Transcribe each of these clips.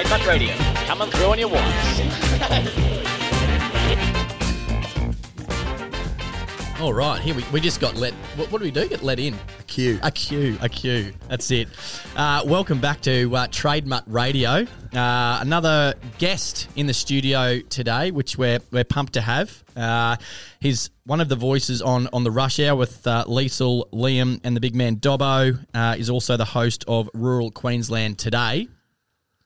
Trademark Radio, coming through on your ones. All right, here we, we just got let. What, what do we do? Get let in? A queue. A queue, a queue. That's it. Uh, welcome back to uh, Trademark Radio. Uh, another guest in the studio today, which we're we're pumped to have. Uh, he's one of the voices on on the Rush Hour with uh, Liesl, Liam, and the big man Dobbo. Uh, is also the host of Rural Queensland Today.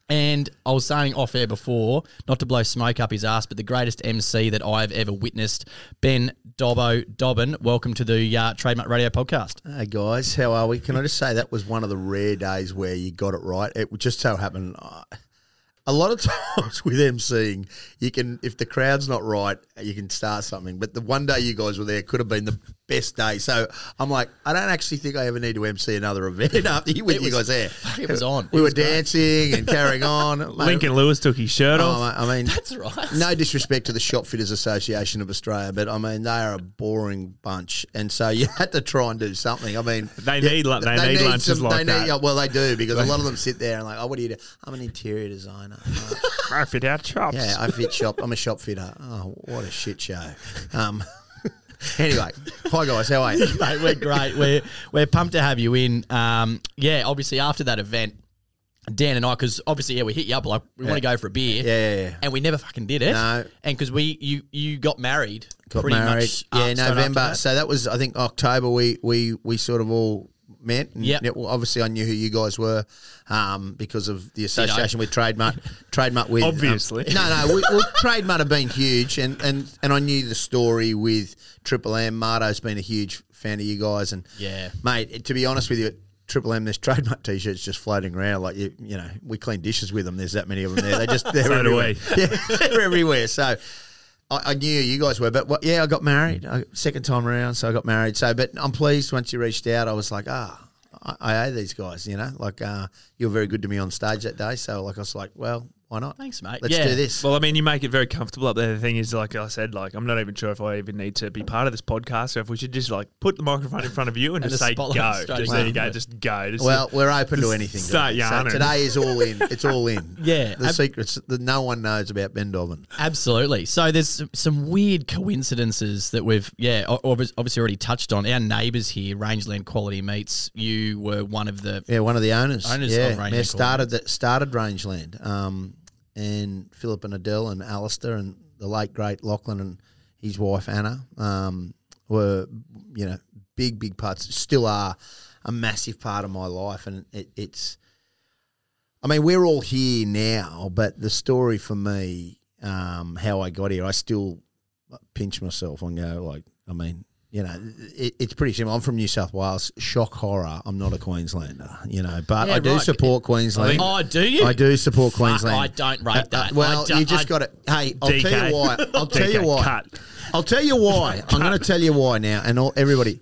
And I was saying off air before, not to blow smoke up his ass, but the greatest MC that I've ever witnessed, Ben Dobbo Dobbin. Welcome to the uh, Trademark Radio podcast. Hey guys, how are we? Can I just say that was one of the rare days where you got it right. It just so happened. Uh, a lot of times with emceeing, you can if the crowd's not right, you can start something. But the one day you guys were there could have been the best day. So I'm like, I don't actually think I ever need to MC another event after you with It you guys there. it was on. We It were was great. dancing and carrying on. Mate, Lincoln Lewis took his shirt Oh, off. I mean, That's right. no disrespect to the Shop Fitters Association of Australia, but I mean they are a boring bunch, and so you had to try and do something. I mean, They need lu- they need lunches like they that. Need, yeah, well, they do because a lot of them sit there and like, oh, what do you do? I'm an interior designer. I fit out chops. yeah, I fit shop. I'm a shop fitter. Oh, what a shit show. Um, anyway, hi guys, how are you? Mate, we're great. We're we're pumped to have you in. Um, yeah, obviously after that event, Dan and I, because obviously yeah, we hit you up like we want to go for a beer. Yeah, yeah, yeah. And we never fucking did it. No. And because we you you got married. Got pretty married. Much yeah, up- after November. that. So that was, I think, October. We we we sort of all met. Yep. yeah, well, obviously, I knew who you guys were um, because of the association with Trademark. Trademark with um, Obviously. no, no. We, well, Trademark have been huge, and, and and I knew the story with Triple M. Marto's been a huge fan of you guys, and Yeah. mate. To be honest with you. Triple M, there's trademark T-shirts just floating around. Like you, you know, we clean dishes with them. There's that many of them there. They just they're So everywhere. Yeah, they're everywhere. So I, I knew you guys were, but what, yeah, I got married I, second time around, so I got married. So, but I'm pleased once you reached out. I was like, ah, I, I owe these guys, you know, like uh, you were very good to me on stage that day. So, like, I was like, well, why not? Thanks, mate. Let's Yeah. do this. Well, I mean, you make it very comfortable up there. The thing is, like I said, like I'm not even sure if I even need to be part of this podcast, or if we should just like put the microphone in front of you and, And just say go. Just in there you go. Just go. Just well, we're open to anything. start guys. So today is all in. It's all in. Yeah. The Ab- secrets that no one knows about Ben Dobbin. Absolutely. So there's some, some weird coincidences that we've, yeah, obviously already touched on. Our neighbours here, Rangeland Quality Meats, you were one of the. Yeah, one of the owners. Owners yeah, of Rangeland yeah, started that started Rangeland. Um, and Philip and Adele and Alistair and the late great Lachlan and his wife Anna um, were you know big big parts. Still are a massive part of my life, and it, it's. I mean, we're all here now, but the story for me, um, how I got here, I still pinch myself and go like, I mean, you know, it, it's pretty simple. I'm from New South Wales. Shock horror. I'm not a Queenslander, you know, but Yeah, I do right. support Queensland. Oh, do you? I do support Fuck, Queensland. I don't rate that. Uh, well, you just got to. Hey, I'll tell you why. I'll tell you why. cut. I'll tell you why. I'm going to tell you why now, and all, everybody.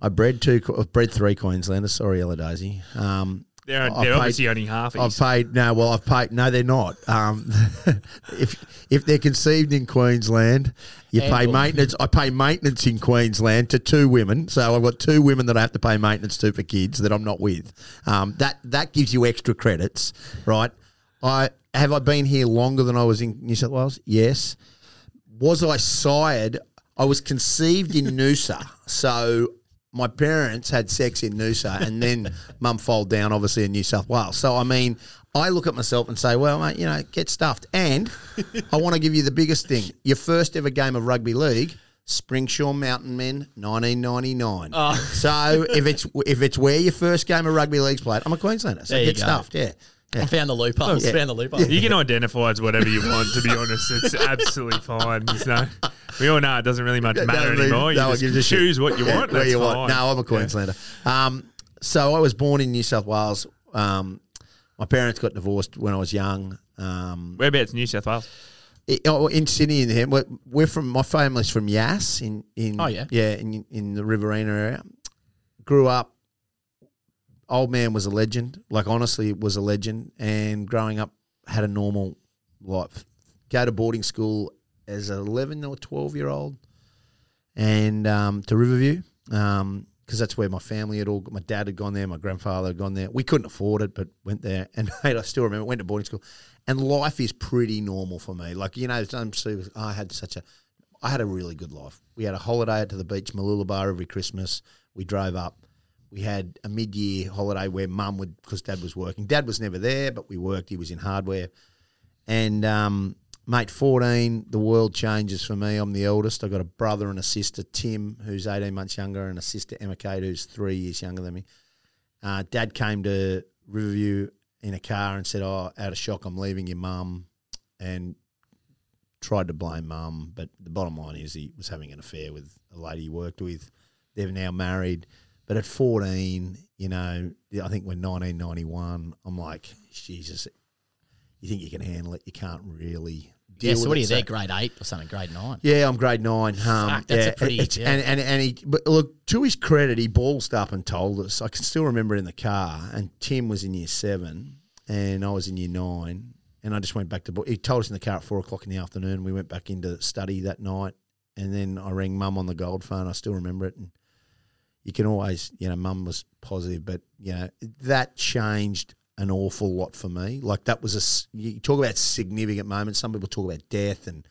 I bred two, bred three Queenslanders. Sorry, Ella Daisy. Um, they're, I've they're paid- obviously only half. I've paid no. Well, I've paid no. They're not. Um, if if they're conceived in Queensland, you pay Handle. maintenance. I pay maintenance in Queensland to two women. So I've got two women that I have to pay maintenance to for kids that I'm not with. Um, that that gives you extra credits, right? I have I been here longer than I was in New South Wales. Yes. Was I sired? I was conceived in Noosa, so my parents had sex in Noosa, and then mum foaled down, obviously in New South Wales. So I mean, I look at myself and say, well, mate, you know, get stuffed. And I want to give you the biggest thing: your first ever game of rugby league. Springsure Mountain Men, 1999. So if it's if it's where your first game of rugby league's played, I'm a Queenslander. So get go. stuffed, yeah. Yeah. I found the loopholes. yeah. Found the loopholes. You can identify as whatever you want. To be honest, it's absolutely fine. There's no, we all know it doesn't really much matter No, anymore. You no one just gives a shit. choose what you want. where you fine. want. No, I'm a Queenslander. Um, so I was born in New South Wales. Um, my parents got divorced when I was young. Um, Whereabouts New South Wales? oh, in Sydney, in here, we're, we're from my family's from Yass in in Oh, yeah. yeah in in the Riverina area. Grew up. Old man was a legend. Like honestly, it was a legend. And growing up, had a normal life. Go to boarding school as an eleven or twelve year old, and um, to Riverview. Um, because that's where my family had all. My dad had gone there, my grandfather had gone there. We couldn't afford it, but went there. And mate, I still remember went to boarding school, and life is pretty normal for me. Like you know, I had such a, I had a really good life. We had a holiday to the beach, Mooloolaba every Christmas. We drove up. We had a mid-year holiday where mum would, because dad was working. Dad was never there, but we worked. He was in hardware, and um, mate, fourteen, the world changes for me. I'm the eldest. I've got a brother and a sister, Tim, who's eighteen months younger, and a sister Emma Kate, who's three years younger than me. Uh, dad came to Riverview in a car and said, "Oh, out of shock, I'm leaving your mum," and tried to blame mum. But the bottom line is he was having an affair with a lady he worked with. They're now married. But at 14, you know, I think when 1991, I'm like, Jesus, you think you can handle it? You can't really deal Yeah, so what are you there, grade eight or something, grade nine? Yeah, I'm grade nine. Um, Fuck, that's a pretty- yeah. And, and and he, but look, to his credit, he ballsed up and told us. I can still remember in the car, and Tim was in year seven, and I was in year nine, and I just went back to. He told us in the car at four o'clock in the afternoon. We went back into study that night, and then I rang mum on the gold phone. I still remember it, and you can always, you know, mum was positive, but you know that changed an awful lot for me. Like that was a, you talk about significant moments. Some people talk about death and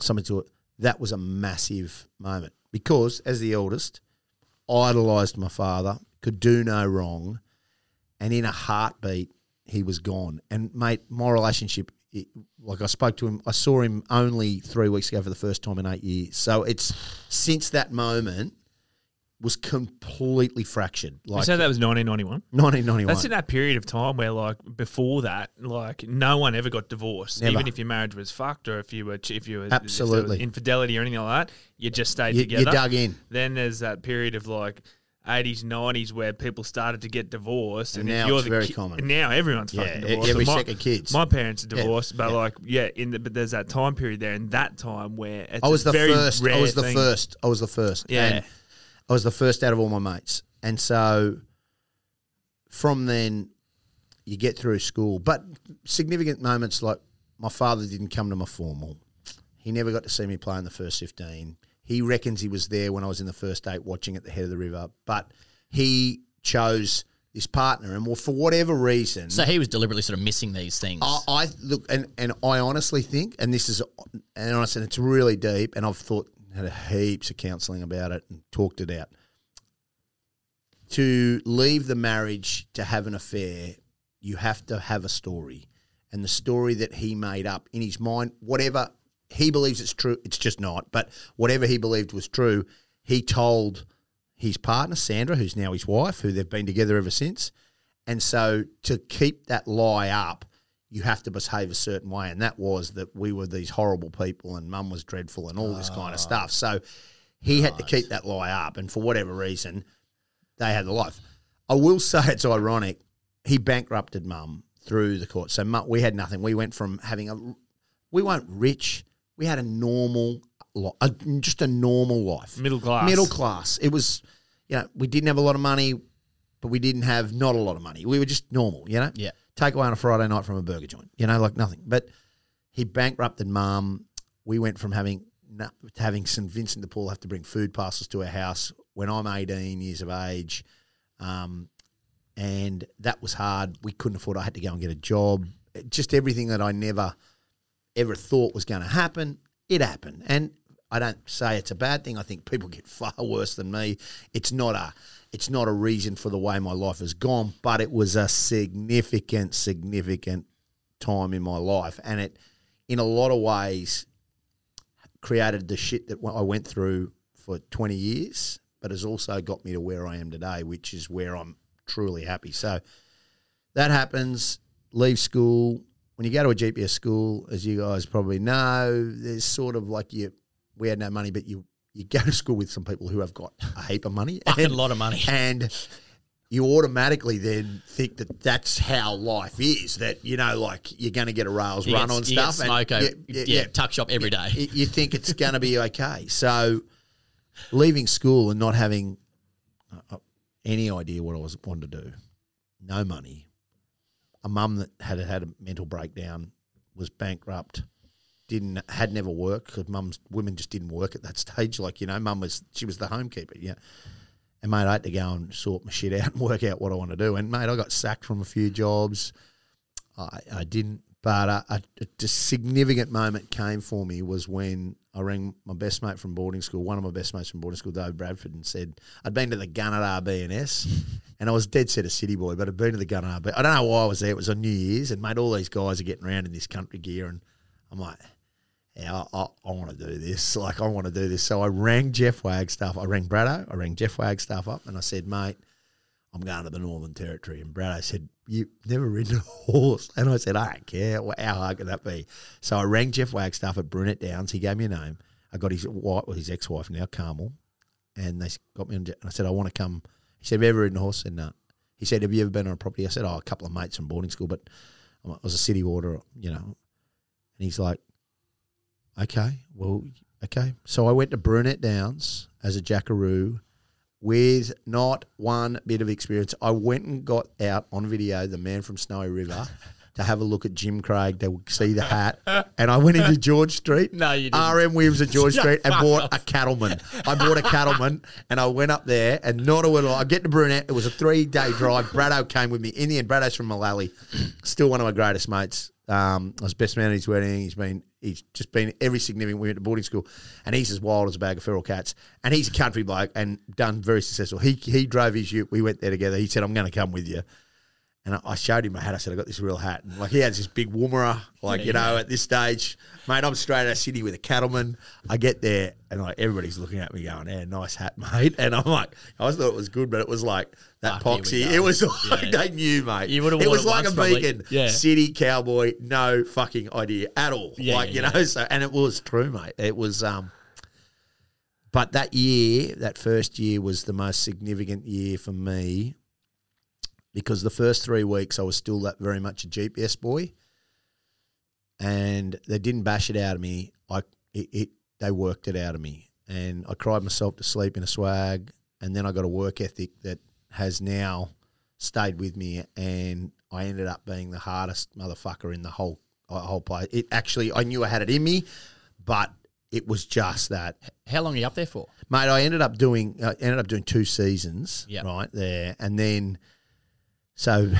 some people. That was a massive moment because as the eldest, idolized my father, could do no wrong, and in a heartbeat he was gone. And mate, my relationship. It, like I spoke to him, I saw him only three weeks ago for the first time in eight years. So it's since that moment was completely fractured. You Like said that was 1991. 1991. That's in that period of time where, like, before that, like, no one ever got divorced. Never. Even if your marriage was fucked, or if you were, if you were Absolutely. infidelity or anything like that, you just stayed you, together. you dug in. Then there's that period of like 80s, 90s where people started to get divorced, And and, now you're it's the very ki- common. and now everyone's Yeah, fucking divorced. every So my, second kid's. My parents are Yeah, divorced, but yeah. like yeah, in the, but there's that time period there, and that time where it's I was the very first. I was the thing. first. I was the first. Yeah. And I was the first out of all my mates. And so from then you get through school. But significant moments like my father didn't come to my formal. He never got to see me play in the first 15. He reckons he was there when I was in the first eight watching at the head of the river. But he chose this partner. And well, for whatever reason. So he was deliberately sort of missing these things. I, I look, and, and I honestly think, and this is, and honestly, it's really deep, and I've thought had heaps of counselling about it and talked it out. To leave the marriage to have an affair, you have to have a story, and the story that he made up in his mind, whatever he believes it's true, it's just not. But whatever he believed was true, he told his partner Sandra, who's now his wife, who they've been together ever since. And so to keep that lie up, you have to behave a certain way. And that was that we were these horrible people and mum was dreadful and all this kind of ah. stuff. So he had to keep that lie up. And for whatever reason, they had the life. I will say it's ironic. He bankrupted mum through the court. So mum, we had nothing. We went from having a, we weren't rich. We had a normal, a, just a normal life. Middle class. Middle class. It was, you know, we didn't have a lot of money, but we didn't have not a lot of money. We were just normal, you know? Yeah. Take away on a Friday night from a burger joint, you know, like nothing. But he bankrupted mum. We went from having having St. Vincent de Paul have to bring food parcels to our house when I'm 18 years of age. Um, and that was hard. We couldn't afford. I had to go and get a job. Just everything that I never ever thought was going to happen, it happened. And I don't say it's a bad thing. I think people get far worse than me. It's not a it's not a reason for the way my life has gone, but it was a significant, significant time in my life, and it, in a lot of ways, created the shit that I went through for twenty years, but has also got me to where I am today, which is where I'm truly happy. So that happens. Leave school. When you go to a GPS school, as you guys probably know, there's sort of like you. We had no money, but you you go to school with some people who have got a heap of money, and, a lot of money. and you automatically then think that that's how life is. That you know, like you're going to get a rails You run get, on stuff. and smoko, you- yeah, you- tuck shop every day. you, you think it's going to be okay. So leaving school and not having uh, any idea what I was wanting to do, no money, a mum that had had a mental breakdown, was bankrupt, didn't had never worked because mum's women just didn't work at that stage. Like you know, mum was she was the homekeeper, yeah, and mate, I had to go and sort my shit out and work out what I want to do. And mate, I got sacked from a few jobs. I, I didn't, but uh, a, a significant moment came for me was when I rang my best mate from boarding school, one of my best mates from boarding school, Dave Bradford, and said I'd been to the gun at RBNS, and I was dead set a city boy, but I'd been to the gun at RB. I don't know why I was there. It was on New Year's, and mate, all these guys are getting around in this country gear, and I'm like, yeah, I, I, I want to do this. Like, I want to do this. So I rang Jeff Wagstaff. I rang Braddo. I rang Jeff Wagstaff up, and I said, mate, I'm going to the Northern Territory. And Braddo said, You've never ridden a horse. And I said, I don't care. How hard can that be? So I rang Jeff Wagstaff at Brunette Downs. He gave me a name. I got his wife, well, his ex wife now, Carmel. And they got me on. And I said, I want to come. He said, Have you ever ridden a horse? I said. He said, Have you ever been on a property? I said, Oh, a couple of mates from boarding school, but I was a city warder, you know. And he's like, Okay, well, okay. So I went to Brunette Downs as a jackaroo with not one bit of experience. I went and got out on video the man from Snowy River to have a look at Jim Craig to see the hat. And I went into George Street. No, you didn't. RM Williams at George Street and bought off. a cattleman. I bought a cattleman and I went up there and not a word. I get to Brunette. It was a three day drive. Braddo came with me. In the end, Braddo's from Malali. Still one of my greatest mates. Um, I was best man at his wedding. He's been he's just been every significant. We went to boarding school, and he's as wild as a bag of feral cats. And he's a country bloke and done very successful. He he drove his ute. We went there together. He said, "I'm going to come with you." And I- showed him my hat. I said, I got this real hat. And like he has this big woomerer, like, you know, at this stage, mate, I'm straight out of Sydney with a cattleman. I get there and like everybody's looking at me going, Yeah, nice hat, mate. And I'm like, I always thought it was good, but it was like that Fuck, poxy. It was like Yeah. they knew, mate. You it was it like once, a beacon. Yeah. City cowboy, no fucking idea at all. Yeah, like, you yeah, know, so and it was true, mate. It was um but that year, that first year was the most significant year for me because the first three weeks I was still that very much a GPS boy, and they didn't bash it out of me. I it, it they worked it out of me, and I cried myself to sleep in a swag, and then I got a work ethic that has now stayed with me, and I ended up being the hardest motherfucker in the whole uh, whole place. It actually I knew I had it in me, but it was just that How long are you up there for? mate. I ended up doing I ended up doing two seasons, Yep. right there, and then so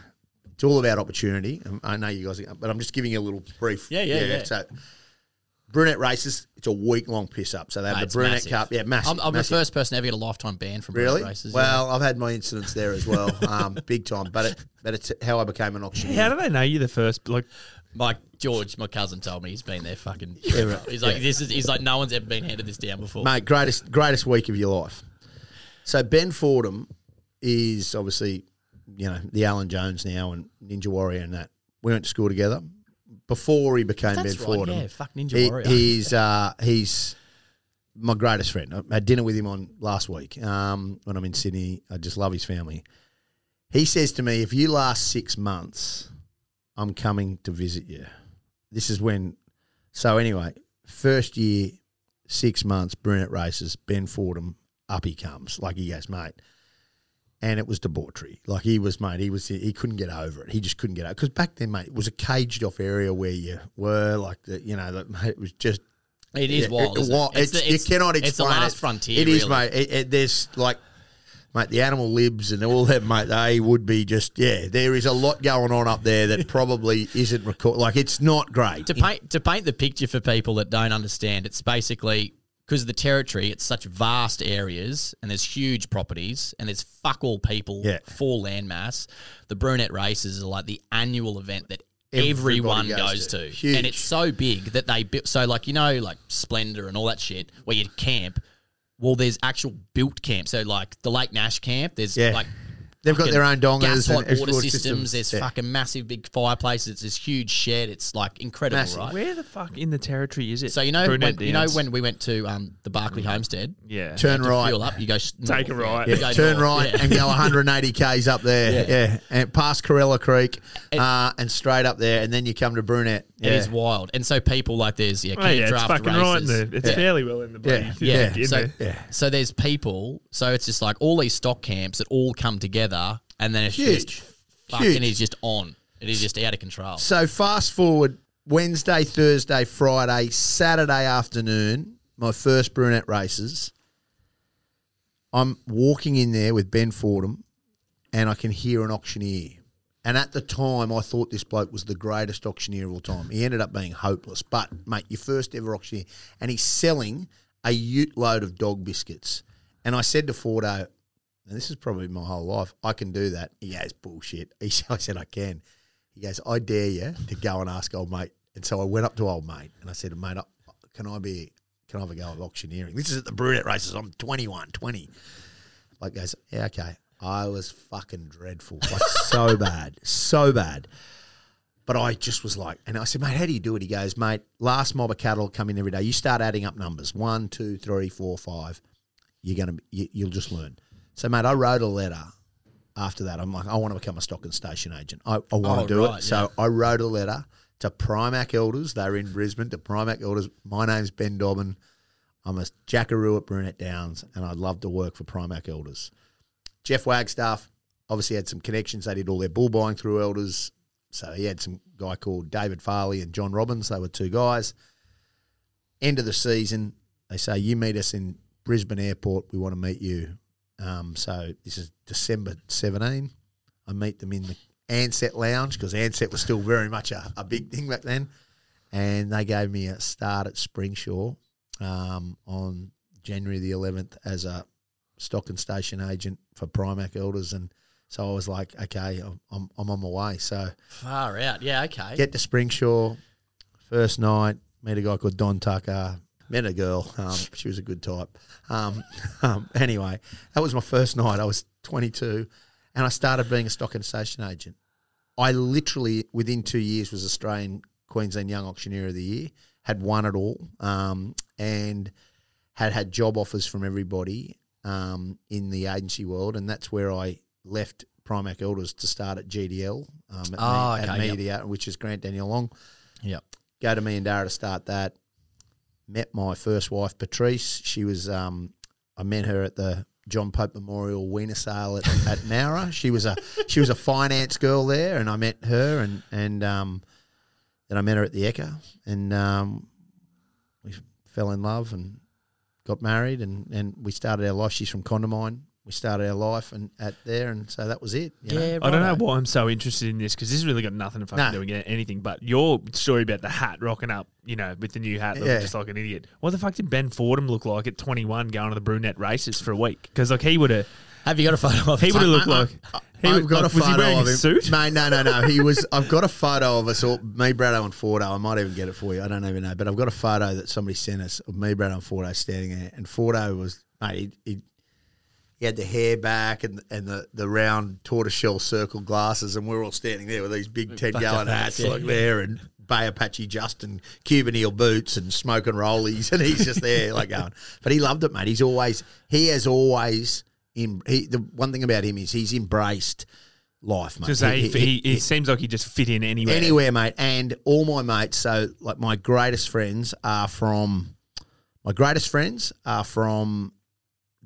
it's all about opportunity. Um, I know you guys, but I'm just giving you a little brief. Yeah, yeah, yeah. So brunette races, it's a week long piss up. So they have Mate, the brunette massive. cup, yeah, massive. I'm, I'm the first person to ever get a lifetime ban from Really? brunette races. well, I've had my incidents there as well, um, big time. But it, but it's how I became an auctioneer. How do they know you're the first? Like, my George, my cousin, told me he's been there. Fucking, he's like, this is. He's like, no one's ever been handed this down before. mate, greatest greatest week of your life. So Ben Fordham is obviously, you know, the Alan Jones now and Ninja Warrior and that. We went to school together before he became That's Ben right, Fordham. yeah, fuck Ninja He- Warrior. He's uh, he's my greatest friend. I had dinner with him on last week um, when I'm in Sydney. I just love his family. He says to me, "If you last six months, I'm coming to visit you." This is when. So anyway, first year, six months, brunette races. Ben Fordham up he comes, like he goes, mate. And it was debauchery. Like he was, mate. He was. He couldn't get over it. He just couldn't get over. Because back then, mate, it was a caged off area where you were. Like the, you know, that mate, it was just it is wild. it- it? It's it's- the- it's- you cannot It's the explain last frontier. It is, really. mate. There's like, mate, the animal libs and all that, mate. They would be just, yeah. There is a lot going on up there that probably isn't record. Like, it's not great. to paint to paint the picture for people that don't understand, it's basically because of the territory. It's such vast areas, and there's huge properties, and there's fuck all people Yeah. for landmass. The brunette races are like the annual event that Everybody everyone goes goes, to. to, and it's so big that they built. So like you know, like Splendor and all that shit, where you camp. Well, there's actual built camps. So like the Lake Nash camp, there's Yeah. like They've got their own dongas gas and hot water systems. systems. There's Yeah. fucking massive big fireplaces. It's this huge shed. It's like incredible, Massive. right? where the fuck in the territory is it? So you know, Brunette when, you know when we went to um, the Barkly Homestead, yeah, Turn right. fuel up, you go s- Take a right. You Yeah, turn north, right yeah. and go 180 k's up there, yeah, and past Corella Creek, uh, and straight up there, and then you come to Brunette. It is wild, and so people like there's yeah, Oh, camp yeah, it's draft fucking right in races. the. It's Yeah. fairly well in the bloody. Yeah, yeah. So. Yeah. so there's people. So it's just like all these stock camps that all come together, and then it's Huge. just fucking Huge. is just on. It is just out of control. So fast forward Wednesday, Thursday, Friday, Saturday afternoon, my first brunette races. I'm walking in there with Ben Fordham, and I can hear an auctioneer. And at the time, I thought this bloke was the greatest auctioneer of all time. He ended up being hopeless. But, mate, your first ever auctioneer. And he's selling a ute load of dog biscuits. And I said to Fordo, and this is probably my whole life, I can do that. He goes, bullshit. He, I said, I can. He goes, I dare you to go and ask old mate. And so I went up to old mate and I said, mate, can I be, can I have a go at auctioneering? This is at the brunette races. I'm 21, 20. Like goes, yeah, okay. I was fucking dreadful, like so bad, so bad. But I just was like, and I said, mate, how do you do it? He goes, mate, last mob of cattle come in every day. You start adding up numbers one, two, three, four, five. You're gonna, you, you'll just learn. So, mate, I wrote a letter. After that, I'm like, I want to become a stock and station agent. I, I want Oh, to do right, it. So I wrote a letter to Primac Elders. They're in Brisbane. To Primac Elders. My name's Ben Dobbin. I'm a jackaroo at Brunette Downs, and I'd love to work for Primac Elders. Jeff Wagstaff obviously had some connections. They did all their bull buying through Elders. So he had some guy called David Farley and John Robbins. They were two guys. End of the season, they say, You meet us in Brisbane Airport. We want to meet you. Um, so this is December 17. I meet them in the Ansett Lounge because Ansett was still very much a, a big thing back then. And they gave me a start at Springsure um, on January the 11th as a stock and station agent for Primac Elders. And so I was like, okay, I'm, I'm, I'm on my way. So Far out. Yeah, okay. get to Springsure, first night, meet a guy called Don Tucker, met a girl. Um, she was a good type. Um, um, anyway, that was my first night. I was 22 and I started being a stock and station agent. I literally, within two years, was Australian Queensland Young Auctioneer of the Year, had won it all, um, and had had job offers from everybody um, in the agency world. And that's where I left Primac Elders to start at GDL um, at, Oh, Me- at okay, yep. Media, which is Grant Daniel Long. Yep. Go to me and Dara to start that. Met my first wife, Patrice. She was, um, I met her at the John Pope Memorial Weaner Sale at, at Nowra. She was a she was a finance girl there, and I met her, and and um, then I met her at the Ekka, and um, we fell in love and got married, and, and we started our life. She's from Condamine. We started our life and at there, and so that was it. you know. Yeah, I don't know why I'm so interested in this because this has really got nothing to fucking No. do with anything. But your story about the hat rocking up, you know, with the new hat, looking Yeah. just like an idiot. What the fuck did Ben Fordham look like at 21 going to the brunette races for a week? Because like he would have, Have you got a photo of he would have looked I- I- like. he I've would- got like, a was he photo of him. suit? Mate, no, no, no. He was. I've got a photo of us all. Me, Brado, and Fordo. I might even get it for you. I don't even know, but I've got a photo that somebody sent us of me, Brado, and Fordo standing there. And Fordo was mate. He, he, he had the hair back and and the, the round tortoiseshell circle glasses, and we're all standing there with these big ten gallon hats yeah. like there, and Bay Apache Justin Cuban heel boots and smoking rollies, and he's just there like going. But he loved it, mate. He's always he has always in he. The one thing about him is he's embraced life, mate. Just say He- he, he- he, seems like he just fit in anywhere. anywhere, mate. And all my mates, so like my greatest friends are from my greatest friends are from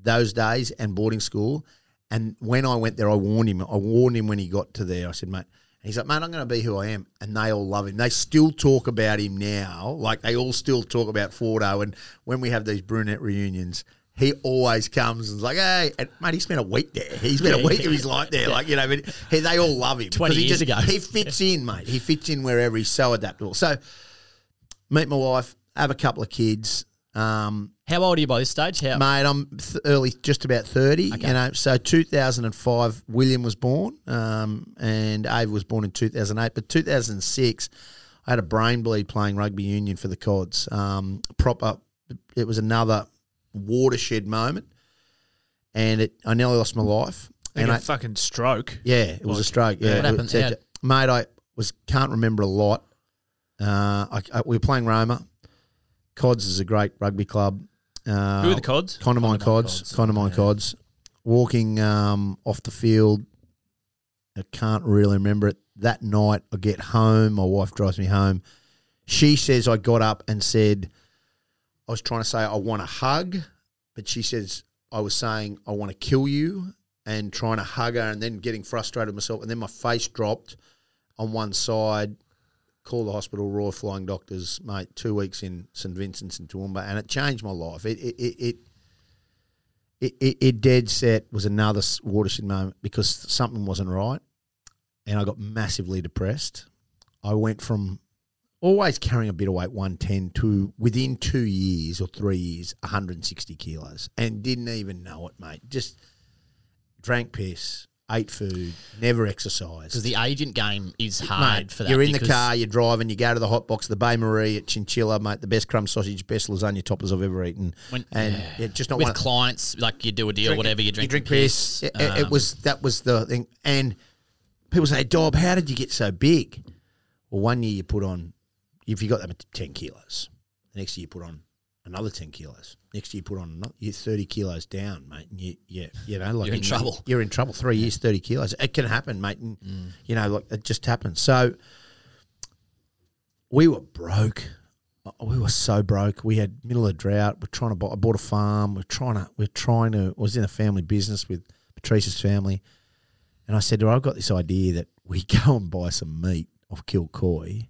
those days and boarding school. And when I went there, I warned him. I warned him when he got to there. I said, mate. And he's like, mate, I'm going to be who I am. And they all love him. They still talk about him now. Like they all still talk about Fordo. And when we have these brunette reunions, he always comes and's like, hey, and mate, he spent a week there. He spent a week of his life there. Like, you know, but he, they all love him. 20 'Cause he years just- ago. He fits in, mate. He fits in wherever he's so adaptable. So meet my wife, have a couple of kids. Um, How old are you by this stage? How? mate, I'm th- early, just about 30. You know, so 2005, William was born, um, and Ava was born in 2008. But 2006, I had a brain bleed playing rugby union for the Cods. Um, proper, it was another watershed moment, and it, I nearly lost my life. Like and a I, fucking stroke. yeah, it was a stroke. Yeah, What happened? It- How- mate? I was can't remember a lot. Uh, I, I, we were playing Roma. Cods is a great rugby club. Uh, Who are the cods? Condamine Condamine Cods. Cods. Condamine Yeah. Cods. Walking um, off the field. I can't really remember it. That night, I get home. My wife drives me home. She says I got up and said, I was trying to say I want a hug, but she says I was saying I want to kill you and trying to hug her and then getting frustrated myself. And then my face dropped on one side. Call the hospital, Royal Flying Doctors, mate. Two weeks in St Vincent's and Toowoomba, and it changed my life. It it it it, it, it, it dead set was another watershed moment because something wasn't right, and I got massively depressed. I went from always carrying a bit of weight, one ten, to within two years or three years, one hundred and sixty kilos, and didn't even know it, mate. Just drank piss, ate food, never exercised. Because the agent game is hard Mate, for that. you're in the car, you're driving, you go to the hot box, the bain-marie at Chinchilla, mate, the best crumb sausage, best lasagna toppers I've ever eaten. When- and yeah, just not with clients, like you do a deal, drink- whatever you drink, you drink piss. It, it- it um, was that was the thing. And people say, Dob, how did you get so big? Well, one year you put on, if you got them at ten kilos, the next year you put on another ten kilos. Next year you put on another, you're thirty kilos down, mate. And you, yeah, you know, like You're in trouble. You're in trouble. Three years, thirty kilos. It can happen, mate. And mm. you know, like it just happens. So we were broke. We were so broke. We had middle of drought. We're trying to buy. I bought a farm. We're trying to. We're trying to. I was in a family business with Patrice's family, and I said to her, "I've got this idea that we go and buy some meat off Kilcoy,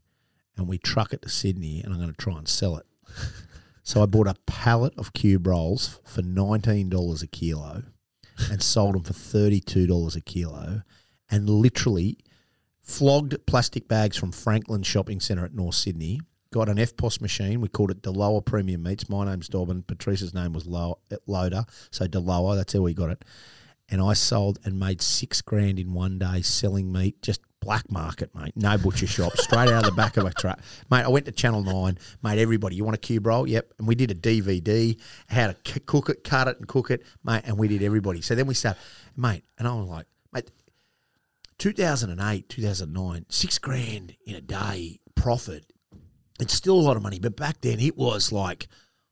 and we truck it to Sydney, and I'm going to try and sell it." so I bought a pallet of cube rolls for nineteen dollars a kilo, and sold them for thirty two dollars a kilo, and literally flogged plastic bags from Franklin Shopping Centre at North Sydney. Got an EFTPOS machine. We called it Deloa Premium Meats. My name's Dobbin. Patrice's name was Lo- Loader. So Deloa, that's how we got it. And I sold and made six grand in one day selling meat, just black market, mate. No butcher shop, straight out of the back of a truck. Mate, I went to Channel 9, made everybody, you want a cube roll? Yep. And we did a DVD, how to c- cook it, cut it and cook it, mate. And we did everybody. So then we started, mate, and I was like, mate, 2008, 2009, six grand in a day profit. It's still a lot of money, but back then it was like,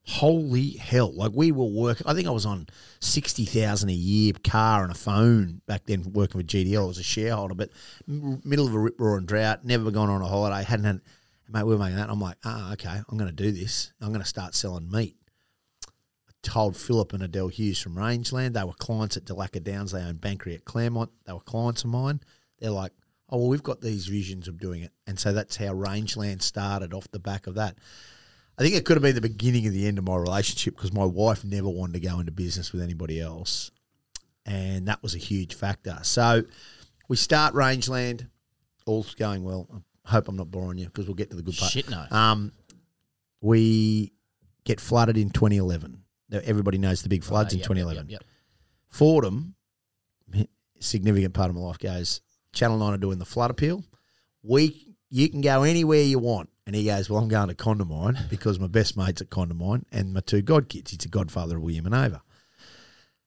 holy hell! Like we were working. I think I was on sixty thousand a year car and a phone back then, working with GDL. I was a shareholder, but middle of a rip roaring drought, never gone on a holiday, hadn't had. Mate, we were making that. I'm like, ah, okay, I'm going to do this. I'm going to start selling meat told Philip and Adele Hughes from Rangeland. They were clients at Delaca Downs. They own Banchory at Clermont. They were clients of mine. They're like, oh, well, we've got these visions of doing it. And so that's how Rangeland started off the back of that. I think it could have been the beginning of the end of my relationship because my wife never wanted to go into business with anybody else. And that was a huge factor. So we start Rangeland. All's going well. I hope I'm not boring you because we'll get to the good part. Shit, no. Um, we get flooded in 2011. Now, Everybody knows the big floods Uh, in yep, 2011. Yep, yep, Fordham, significant part of my life, goes, Channel 9 are doing the flood appeal. We, you can go anywhere you want. And he goes, well, I'm going to Condamine because my best mate's at Condamine and my two god kids. He's a godfather of William and Ava.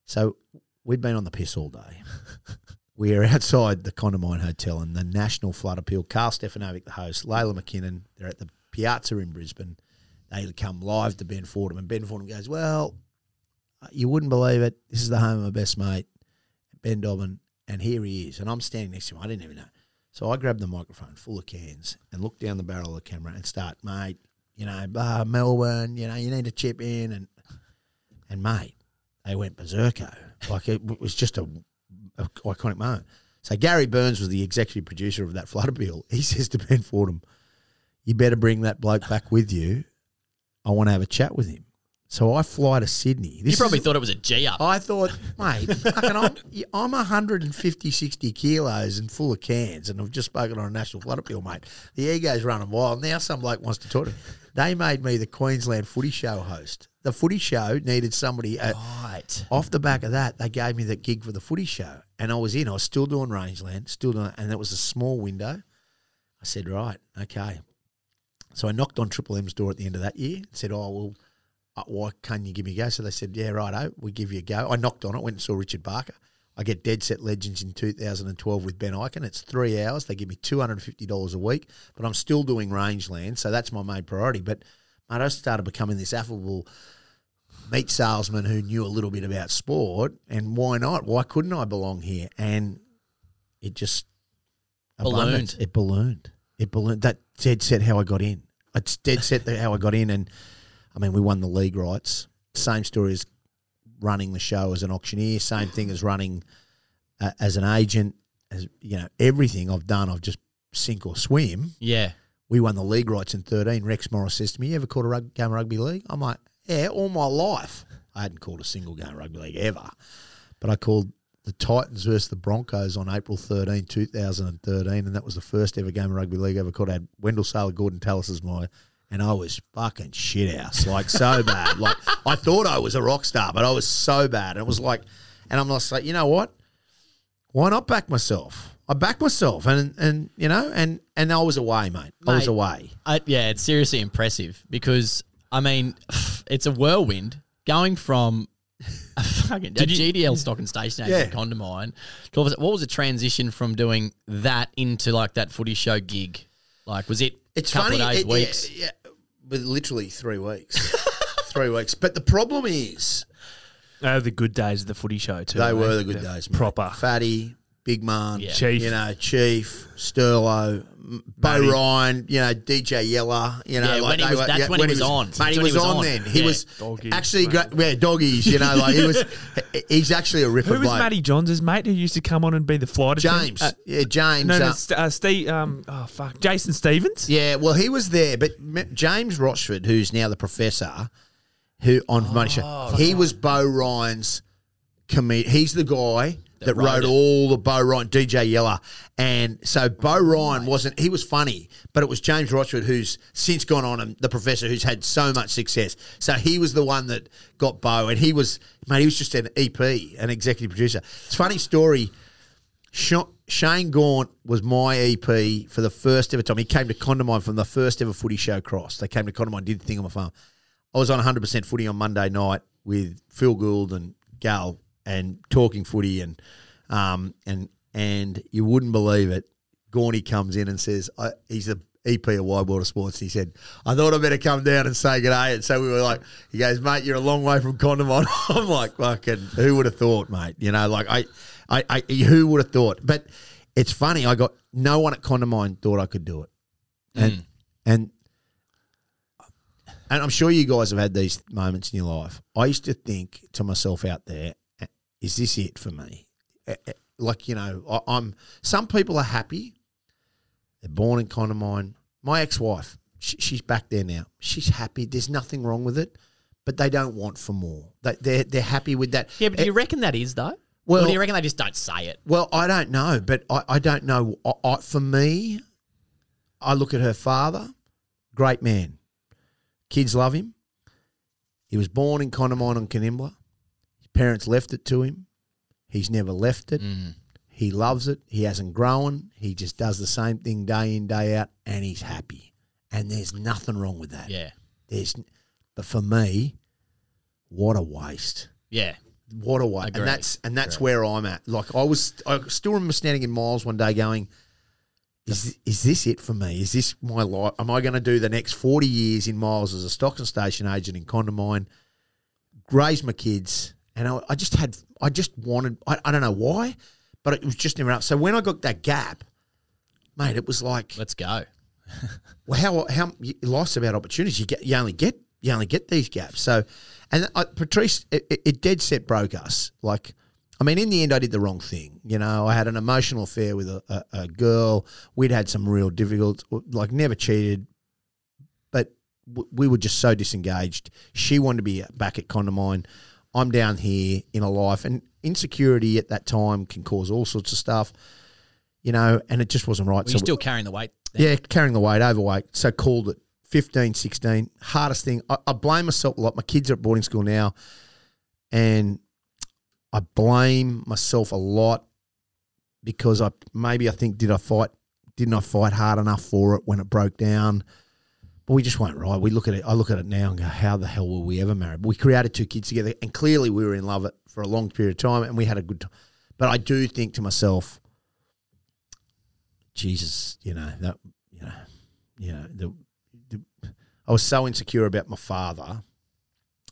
So we'd been on the piss all day. we are outside the Condamine Hotel and the National Flood Appeal. Karl Stefanovic, the host, Leila McKinnon, they're at the Piazza in Brisbane. They come live to Ben Fordham, and Ben Fordham goes, Well, you wouldn't believe it. This is the home of my best mate, Ben Dobbin, and here he is. And I'm standing next to him. I didn't even know. So I grabbed the microphone full of cans and looked down the barrel of the camera and start, mate, you know, uh, Melbourne, you know, you need to chip in. And, and mate, they went berserko. Like it was just a, a iconic moment. So Gary Burns was the executive producer of that flood appeal. He says to Ben Fordham, you better bring that bloke back with you. I want to have a chat with him. So I fly to Sydney. This You probably is- thought it was a G up. I thought, mate, fucking I'm, I'm 150, 60 kilos and full of cans, and I've just spoken on a national flood appeal, mate. The ego's running wild. Now some bloke wants to talk to me. They made me the Queensland Footy Show host. The Footy Show needed somebody. Uh, right. off the back of that, they gave me the gig for the Footy Show, and I was in. I was still doing Rangeland, still doing, and it was a small window. I said, right, okay. So I knocked on Triple M's door at the end of that year and said, oh, well, uh, why can't you give me a go? So they said, yeah, righto, we give you a go. I knocked on it, went and saw Richard Barker. I get Dead Set Legends in 2012 with Ben Ikin. It's three hours. They give me $250 a week, but I'm still doing rangeland, so that's my main priority. But mate, I started becoming this affable meat salesman who knew a little bit about sport, and why not? Why couldn't I belong here? And it just Ballooned. It ballooned. It ballooned. That dead set how I got in. It's dead set how I got in, and I mean we won the league rights. Same story as running the show as an auctioneer. Same thing as running uh, as an agent. As you know, everything I've done, I've just sink or swim. Yeah. We won the league rights in 13. Rex Morris says to me, You ever caught a rug, game of rugby league? I'm like, Yeah, all my life. I hadn't called a single game of rugby league ever, but I called the Titans versus the Broncos on April 13, 2013, and that was the first ever game of rugby league I ever called. I had Wendell Sailor, Gordon Tallis as my, and I was fucking shit house, like so bad. Like I thought I was a rock star, but I was so bad. And it was like, and I'm just like, you know what? Why not back myself? I backed myself, and and you know, and and I was away, mate. I was Mate. away. I, yeah, it's seriously impressive because I mean, it's a whirlwind going from a fucking a GDL stock and station agent Yeah. at Condamine. to all of a- What was the transition from doing that into like that footy show gig? Like, was it It's couple funny, of days, it- weeks? Yeah, yeah, but literally three weeks, three weeks. But the problem is, They were the good days of the footy show too. they mate. were eh? the good days. Mate. Proper. Fatty, Big Man, Yeah. Chief. you know, Chief, Sterlo, Beau Matty. Ryan, you know, DJ Yeller, you know, Yeah, like when he was- were- that's yeah, when he was on. Mate, That's he was, he was on on. then. He Yeah. was Doggies, actually mate. great. Yeah, doggies. You know, like he was. He's actually a ripper Who was bloke. Matty Johns' mate who used to come on and be the flight attendant? James. Uh, yeah, James. no, no, uh, uh, Steve. Um, oh fuck, Jason Stevens. Yeah, well, he was there, but M- James Rochford, who's now the professor, who on Money Show, he was Beau Ryan's comedian. He's the guy that, wrote wrote all the Beau Ryan, DJ Yeller, and so Beau Ryan wasn't. He was funny, but it was James Rochford who's since gone on and the professor who's had so much success. So he was the one that got Beau, and he was mate. He was just an EP, an executive producer. It's a funny story. Sha- Shane Gaunt was my EP for the first ever time. He came to Condamine from the first ever footy show cross. They came to Condamine, did the thing on my farm. I was on 100% footy on Monday night with Phil Gould and Gal and talking footy and um and and you wouldn't believe it. Gawney comes in and says I, he's the EP of Wide World of Sports. He said, "I thought I better come down and say good day." And so we were like, "He goes, mate, you're a long way from Condamine." I'm like, "Fucking, who would have thought, mate? You know, like I, I, I who would have thought?" But it's funny. I got no one at Condamine thought I could do it, and and and I'm sure you guys have had these moments in your life. I used to think to myself out there, is this it for me? Eh, eh, Like, you know, I, I'm, some people are happy. They're born in Condamine. My ex wife, she, she's back there now. She's happy. There's nothing wrong with it, but they don't want for more. They, they're, they're happy with that. Yeah, but do you reckon that is though? Well- or do you reckon they just don't say it? Well, I don't know, but I, I don't know. I, I, for me, I look at her father, great man. Kids love him. He was born in Condamine on Canimbla. Parents left it to him. He's never left it. Mm. He loves it. He hasn't grown. He just does the same thing day in, day out, and he's happy. And there's nothing wrong with that. Yeah, There's, but for me, what a waste. yeah. What a! Agree. And that's and that's where I'm at. Like I was, I still remember standing in Miles one day, going, "Is is this it for me? Is this my life? Am I going to do the next forty years in Miles as a stock and station agent in Condamine, raise my kids?" And I, I just had, I just wanted, I, I don't know why, but it was just never up. So when I got that gap, mate, it was like, Let's go. well, how how life's about opportunities. You get you only get you only get these gaps. So, and I, Patrice, it, it- it dead set broke us. Like, I mean, in the end, I did the wrong thing. You know, I had an emotional affair with a, a, a girl. We'd had some real difficult, like, never cheated, but w- we were just so disengaged. She wanted to be back at Condamine. I'm down here in a life, and insecurity at that time can cause all sorts of stuff. You know, and it just wasn't right. Well, you're still carrying the weight. Yeah, carrying the weight, overweight. So called it 15, 16. Hardest thing. I, I blame myself a lot. My kids are at boarding school now, and I blame myself a lot because I maybe I think did I fight didn't I fight hard enough for it when it broke down? But we just weren't right. We look at it. I look at it now and go, "How the hell were we ever married?" But we created two kids together, and clearly we were in love for a long period of time, and we had a good time. But I do think to myself, Jesus, you know that, you know, you know, the, the, I was so insecure about my father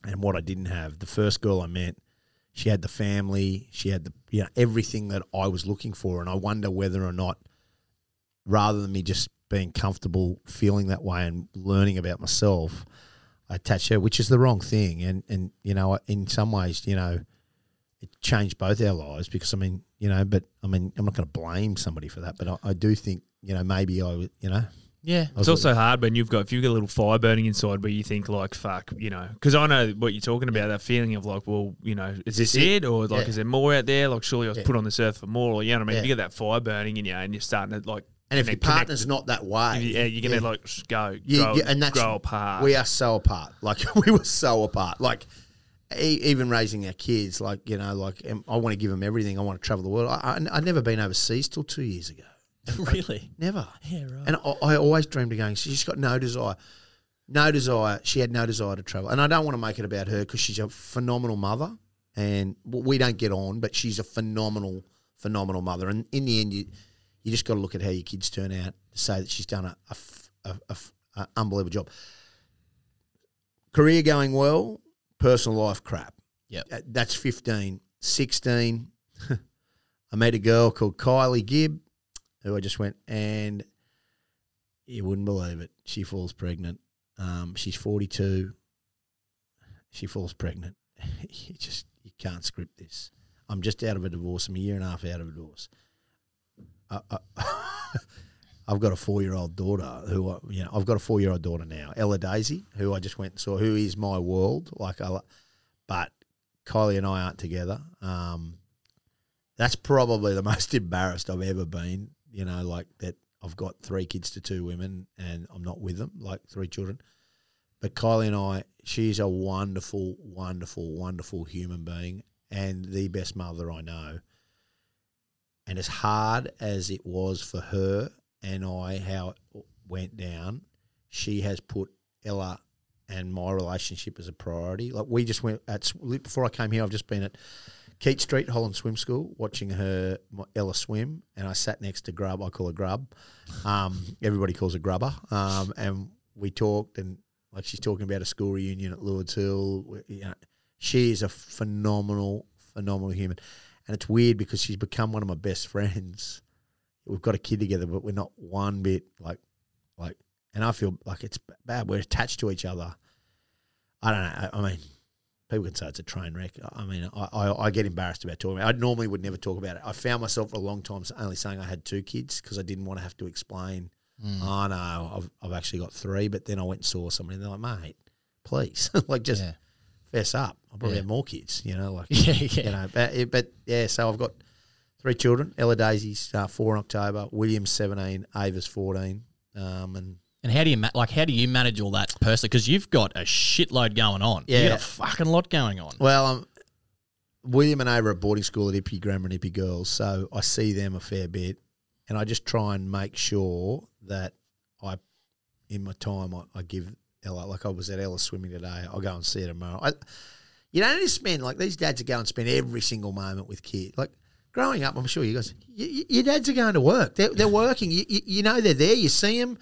and what I didn't have. The first girl I met, she had the family, she had the, you know, everything that I was looking for, and I wonder whether or not, rather than me just being comfortable feeling that way and learning about myself, I attached her, which is the wrong thing, and and you know, in some ways, you know. It changed both our lives because I mean, you know, but I mean, I'm not going to blame somebody for that, but I, I do think, you know, maybe I, you know, Yeah. It's also hard when you've got if you've got a little fire burning inside where you think like fuck, you know, because I know what you're talking about. That feeling of like, well, you know, is this This it? it, or like, Yeah. is there more out there? Like, surely I was Yeah. put on this earth for more, or you know what I mean? Yeah. You get that fire burning in you, and you're starting to like, And if your connect- connect- partner's not that way, yeah, you're gonna yeah. like go, Yeah, grow, yeah, and that's grow apart. We are so apart. Like we were so apart. Like e- even raising our kids. Like you know, like I want to give them everything. I want to travel the world. I, I, I'd never been overseas till two years ago. really? Never. Yeah, right. And I, I always dreamed of going. She's got no desire, no desire. She had no desire to travel. And I don't want to make it about her because she's a phenomenal mother, and we don't get on. But she's a phenomenal, phenomenal mother. And in the end, you you just got to look at how your kids turn out to say that she's done a, a a- a a unbelievable job. Career going well, personal life crap. Yep. Uh, That's 15. 16, I met a girl called Kylie Gibb, who I just went, and you wouldn't believe it. She falls pregnant. Um, she's 42. She falls pregnant. you just, you can't script this. I'm just out of a divorce. I'm a year and a half out of a divorce. I, I've got a four year old daughter who I, you know I've got a four year old daughter now, Ella Daisy, who I just went and saw, who is my world. Like I, but Kylie and I aren't together. Um, that's probably the most embarrassed I've ever been. You know, like that I've got three kids to two women and I'm not with them, like three children. But Kylie and I, she's a wonderful, wonderful, wonderful human being and the best mother I know. And as hard as it was for her and I, how it went down, she has put Ella and my relationship as a priority. Like we just went at before I came here, I've just been at Keat Street Holland Swim School watching her Ella swim, and I sat next to Grub. I call her Grub. Um, everybody calls her Grubber. Um, and we talked, and like she's talking about a school reunion at Lords Hill. You know, she is a phenomenal, phenomenal human, and it's weird because she's become one of my best friends. We've got a kid together, but we're not one bit like, like, and I feel like it's bad. We're attached to each other. I don't know. I, I mean, people can say it's a train wreck. I mean, I, I, I get embarrassed about talking about it. I normally would never talk about it. I found myself for a long time only saying I had two kids because I didn't want to have to explain, mm. oh, no, I've, I've actually got three. But then I went and saw somebody and they're like, mate, please, like just Yeah. Fess up. I'll probably Yeah. have more kids, you know, like, Yeah, yeah. you know, but, but yeah, so I've got three children. Ella Daisy's uh, four in October, William's 17, Ava's 14. Um, and And how do you ma- like? How do you manage all that personally? Because you've got a shitload going on. you Yeah. got a fucking lot going on. Well, um, William and Ava are at boarding school at Ippy Grammar and Ippy Girls, so I see them a fair bit, and I just try and make sure that I, in my time, I, I give Ella. Like I was at Ella swimming today. I'll go and see her tomorrow. I, you don't need to spend like these dads are going and spend every single moment with kids. Like growing up, I'm sure you guys, y- your dads are going to work. They're, they're working. You, you, you know they're there. You see them.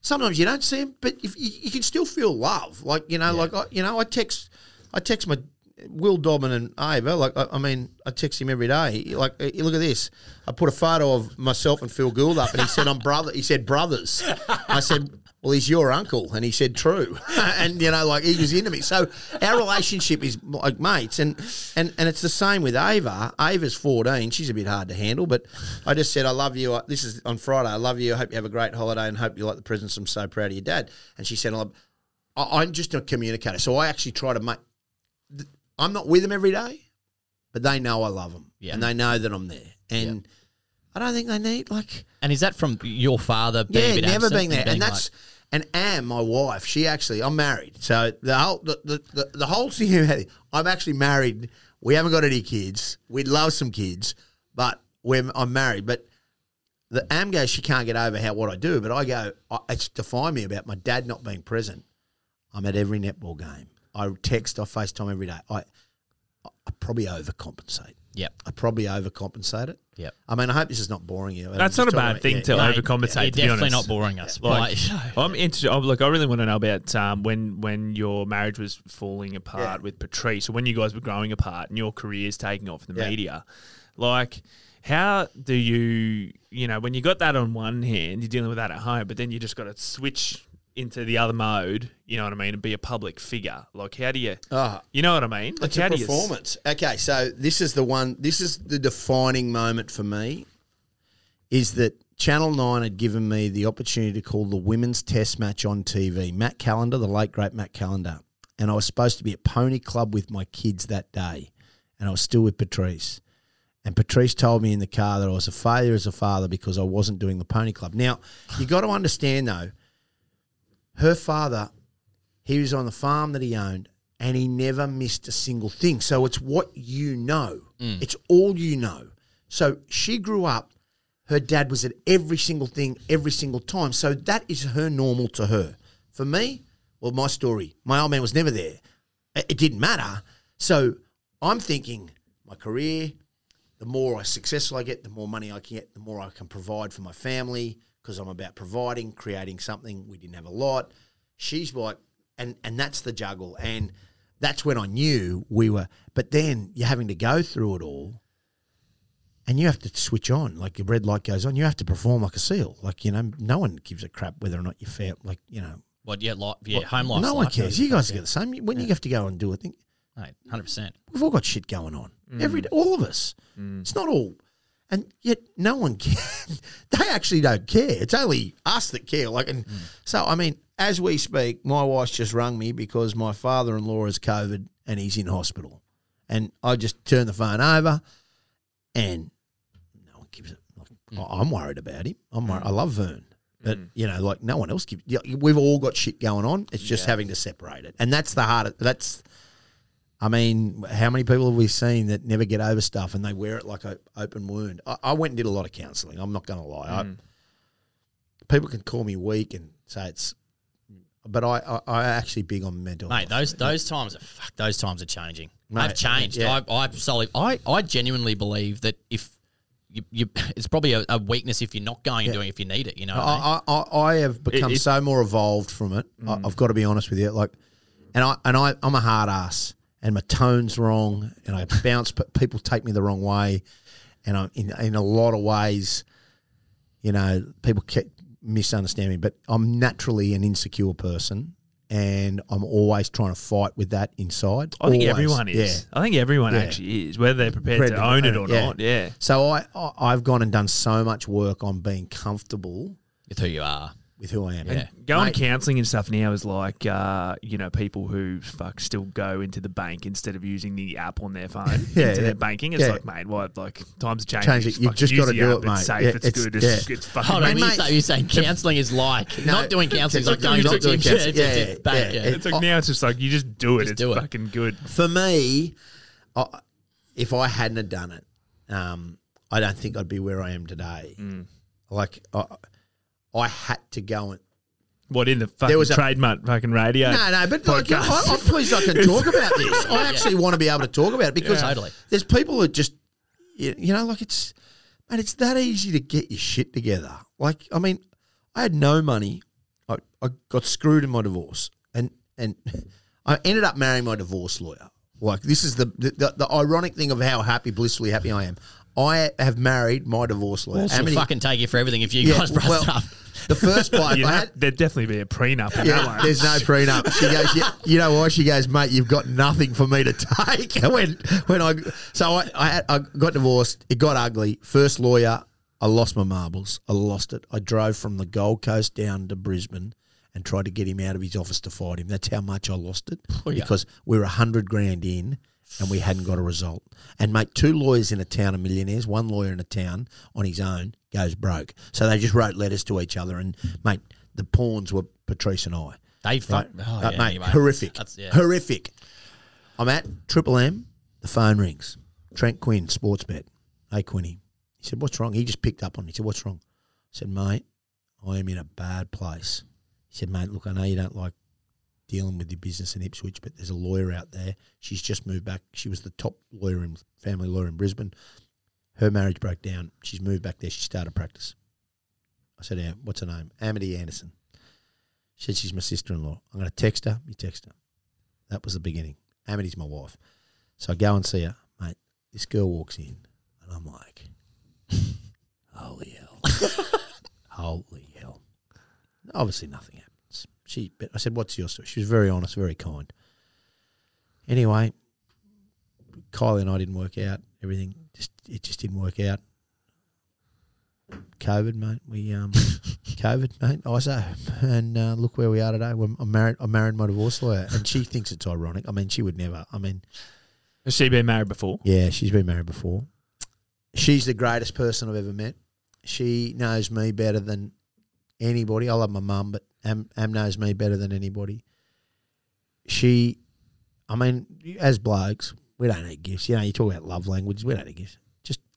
Sometimes you don't see them, but if you, you can still feel love. Like you know, like I, you know, I text, I text my Will Dobbin and Ava. Like I, mean, I text him every day. Like eh, look at this. I put a photo of myself and Phil Gould up, and he said, "I'm brother." He said, "Brothers." I said. Well, he's your uncle, and he said true, and you know, like he was into me. So our relationship is like mates, and and and it's the same with Ava. Ava's fourteen; she's a bit hard to handle, but I just said, "I love you." This is on Friday. I love you. I hope you have a great holiday, and hope you like the presents. I'm so proud of your dad. And she said, "I- "I'm just a communicator, so I actually try to make." I'm not with them every day, but they know I love them, Yeah. and they know that I'm there, and I don't think they need like And is that from your father? Being a yeah, never been there, and being that's and Am, my wife, she actually I'm married, so the whole the the, the, the whole thing. I'm actually married. We haven't got any kids. We'd love some kids, but we're, I'm married. But the Am goes, she can't get over how what I do, but I go, I, it's define me about my dad not being present. I'm at every netball game. I text, I FaceTime every day. I I probably overcompensate. Yep. I probably overcompensate it. Yep. I mean, I hope this is not boring you. I'm That's not a bad thing yeah, to yeah. Overcompensate. You're to be definitely honest. not boring us. Like, Like, I'm interested. I'm, look, I really want to know about um, when when your marriage was falling apart Yeah. with Patrice, or when you guys were growing apart and your careers taking off in the Yeah. media. Like, how do you, you know, when you got that on one hand, you're dealing with that at home, but then you just got to switch into the other mode. You know what I mean, and be a public figure. Like, how do you, Oh, you know what I mean? Like, It's a do you performance. Okay, so this is the one. This is the defining moment for me. Is that Channel 9 had given me the opportunity to call the women's test match on TV. Matt Callender, the late great Matt Callender. And I was supposed to be at Pony Club with my kids that day. And I was still with Patrice. And Patrice told me in the car that I was a failure as a father because I wasn't doing the Pony Club. Now, you got to understand though, her father, he was on the farm that he owned and he never missed a single thing. So it's what you know, mm. it's all you know. So she grew up, her dad was at every single thing, every single time. So that is her normal to her. For me, well, my story, my old man was never there. It it didn't matter. So I'm thinking my career, the more I successful I get, the more money I can get, the more I can provide for my family because I'm about providing, creating something. We didn't have a lot. She's like, and and that's the juggle, and that's when I knew we were. But then you're having to go through it all, and you have to switch on. Like your red light goes on, you have to perform like a seal. Like you know, no one gives a crap whether or not you're fair. Like you know, What? Yeah, like, yeah, home life. no one cares. You guys get the same. When you have to go and do a thing, Mate, hundred percent. We've all got shit going on. Every mm. day, all of us. Mm. It's not all. And yet no one cares. they actually don't care. It's only us that care. Like and so I mean, as we speak, my wife's just rung me because my father in law has COVID and he's in hospital. And I just turn the phone over and no one gives it like mm. I- I'm worried about him. I'm worried. I mm. love Vern. But mm. you know, like no one else gives. We've all got shit going on. It's just having to separate it, and that's the hardest. That's I mean, how many people have we seen that never get over stuff and they wear it like an open wound? I, I went and did a lot of counselling. I'm not going to lie. I, mm. people can call me weak and say it's, but I, I, I actually big on mental. Mate, health. those those times are fuck. Those times are changing. Mate, They've changed. yeah. I, I solely, I, I genuinely believe that if you, you it's probably a, a weakness if you're not going and doing it if you need it. You know, what I mean? I, I, I have become it- so more evolved from it. I, mm. I've got to be honest with you. Like, and I and I, I'm a hard ass, and my tone's wrong, and I bounce. But people take me the wrong way, and I'm in in a lot of ways. You know, people ke- misunderstand me, but I'm naturally an insecure person, and I'm always trying to fight with that inside. I think Always. everyone is. Yeah. I think everyone Yeah. actually is, whether they're prepared Prepared to to- own it or yeah. not. Yeah. So I, I I've gone and done so much work on being comfortable with who you are. With who I am. Yeah. Going Mate. counselling and stuff now is like, uh, you know, people who fuck still go into the bank instead of using the app on their phone Yeah, into yeah. their banking. It's Yeah. like, mate, what? Like times are changing. Change it. You've just gotta do app. it, mate. It's safe. Yeah, it's, it's- good. It's, yeah. it's fucking. Hold on, Mate, you mate. you're saying counselling is like No, not doing counselling is like it's going not to doing gym counselling. Yeah, to- yeah, back, yeah. yeah. It's like now it's just like you just do it. It's fucking good. For me, if I hadn't have done it, um, I don't think I'd be where I am today. Like I, I had to go and What in the fucking was a- trademark fucking radio? no, no, but like, I, Podcast. I'm pleased I can talk about this. I actually want to be able to talk about it because Yeah. Totally. there's people that just, you you know, like it's, man, it's that easy to get your shit together. Like, I mean, I had no money. I, I got screwed in my divorce, and and I ended up marrying my divorce lawyer. Like, this is the the, the, the ironic thing of how happy, blissfully happy I am. I have married my divorce lawyer. Well, How many- fucking take you for everything if you Yeah, guys bust well, up. The first bloke, You'd I had, there'd definitely be a prenup in that yeah, one. there's no prenup. She goes, yeah, you know why? She goes, mate, you've got nothing for me to take. when when I so I I, had, I got divorced. It got ugly. First lawyer, I lost my marbles. I lost it. I drove from the Gold Coast down to Brisbane and tried to get him out of his office to fight him. That's how much I lost it Oh, yeah. because we were a hundred grand in. And we hadn't got a result. And mate, two lawyers in a town of millionaires, one lawyer in a town on his own goes broke. So they just wrote letters to each other. And mate, the pawns were Patrice and I. They fuck. Right. Oh, Uh, yeah, mate, anyway. horrific. Yeah. Horrific. I'm at Triple M. The phone rings. Trent Quinn, Sportsbet. Hey, Quinny. He said, What's wrong? He just picked up on me. He said, What's wrong? I said, Mate, I am in a bad place. He said, Mate, look, I know you don't like dealing with your business in Ipswich, but there's a lawyer out there. She's just moved back. She was the top lawyer in family lawyer in Brisbane. Her marriage broke down. She's moved back there. She started practice. I said, yeah, what's her name? Amity Anderson. She said she's my sister in law. I'm going to text her. You text her. That was the beginning. Amity's my wife. So I go and see her. Mate, this girl walks in and I'm like, holy hell. holy hell. Obviously nothing. She, but I said, what's your story? She was very honest, very kind. Anyway, Kylie and I didn't work out. Everything just, it just didn't work out. COVID, mate. We um, COVID, mate. ISO, and uh, look where we are today. We're, I'm married. I'm married my divorce lawyer, and she thinks it's ironic. I mean, she would never. I mean, Has she been married before? yeah, she's been married before. She's the greatest person I've ever met. She knows me better than anybody. I love my mum, but Am, Am knows me better than anybody. She, I mean, as blokes, we don't need gifts. You know, you talk about love language. We don't need gifts.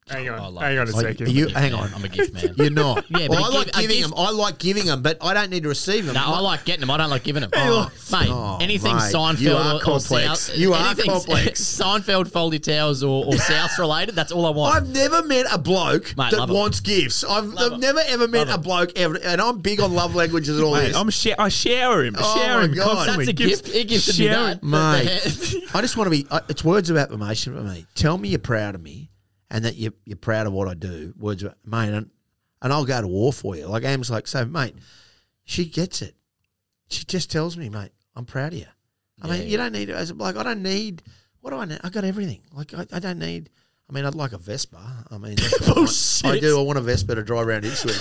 Just Hang oh, on, like hang on a Like, second. are you- hang on. I'm a gift man. you're not. Yeah, but well, a I like gift- a giving gift- them. I like giving them, but I don't need to receive them. No, I like getting them. I don't like giving them. Oh, mate, oh, anything mate, Seinfeld you are or, or complex. South, You are anything complex. Seinfeld folded towels or, or South related. That's all I want. I've never met a bloke Mate, that love 'em. wants gifts. I've, Love I've 'em. never ever met Love a 'em. bloke ever, and I'm big on love languages and all Mate, this. I'm sh- I shower him. Oh shower my him God. constantly. That's a gift. It gifted me shower- that. Mate. I just want to be. I- It's words of affirmation for me. Tell me you're proud of me, and that you're, you're proud of what I do. Words, of, mate, and, and I'll go to war for you. Like Am's like, so mate, she gets it. She just tells me, mate, I'm proud of you. I Yeah, mean, you don't need as a bloke. I don't need. What do I need? I got everything. Like I, I don't need. I mean, I'd like a Vespa. I mean, that's what I. I do. I want a Vespa to drive around Ipswich.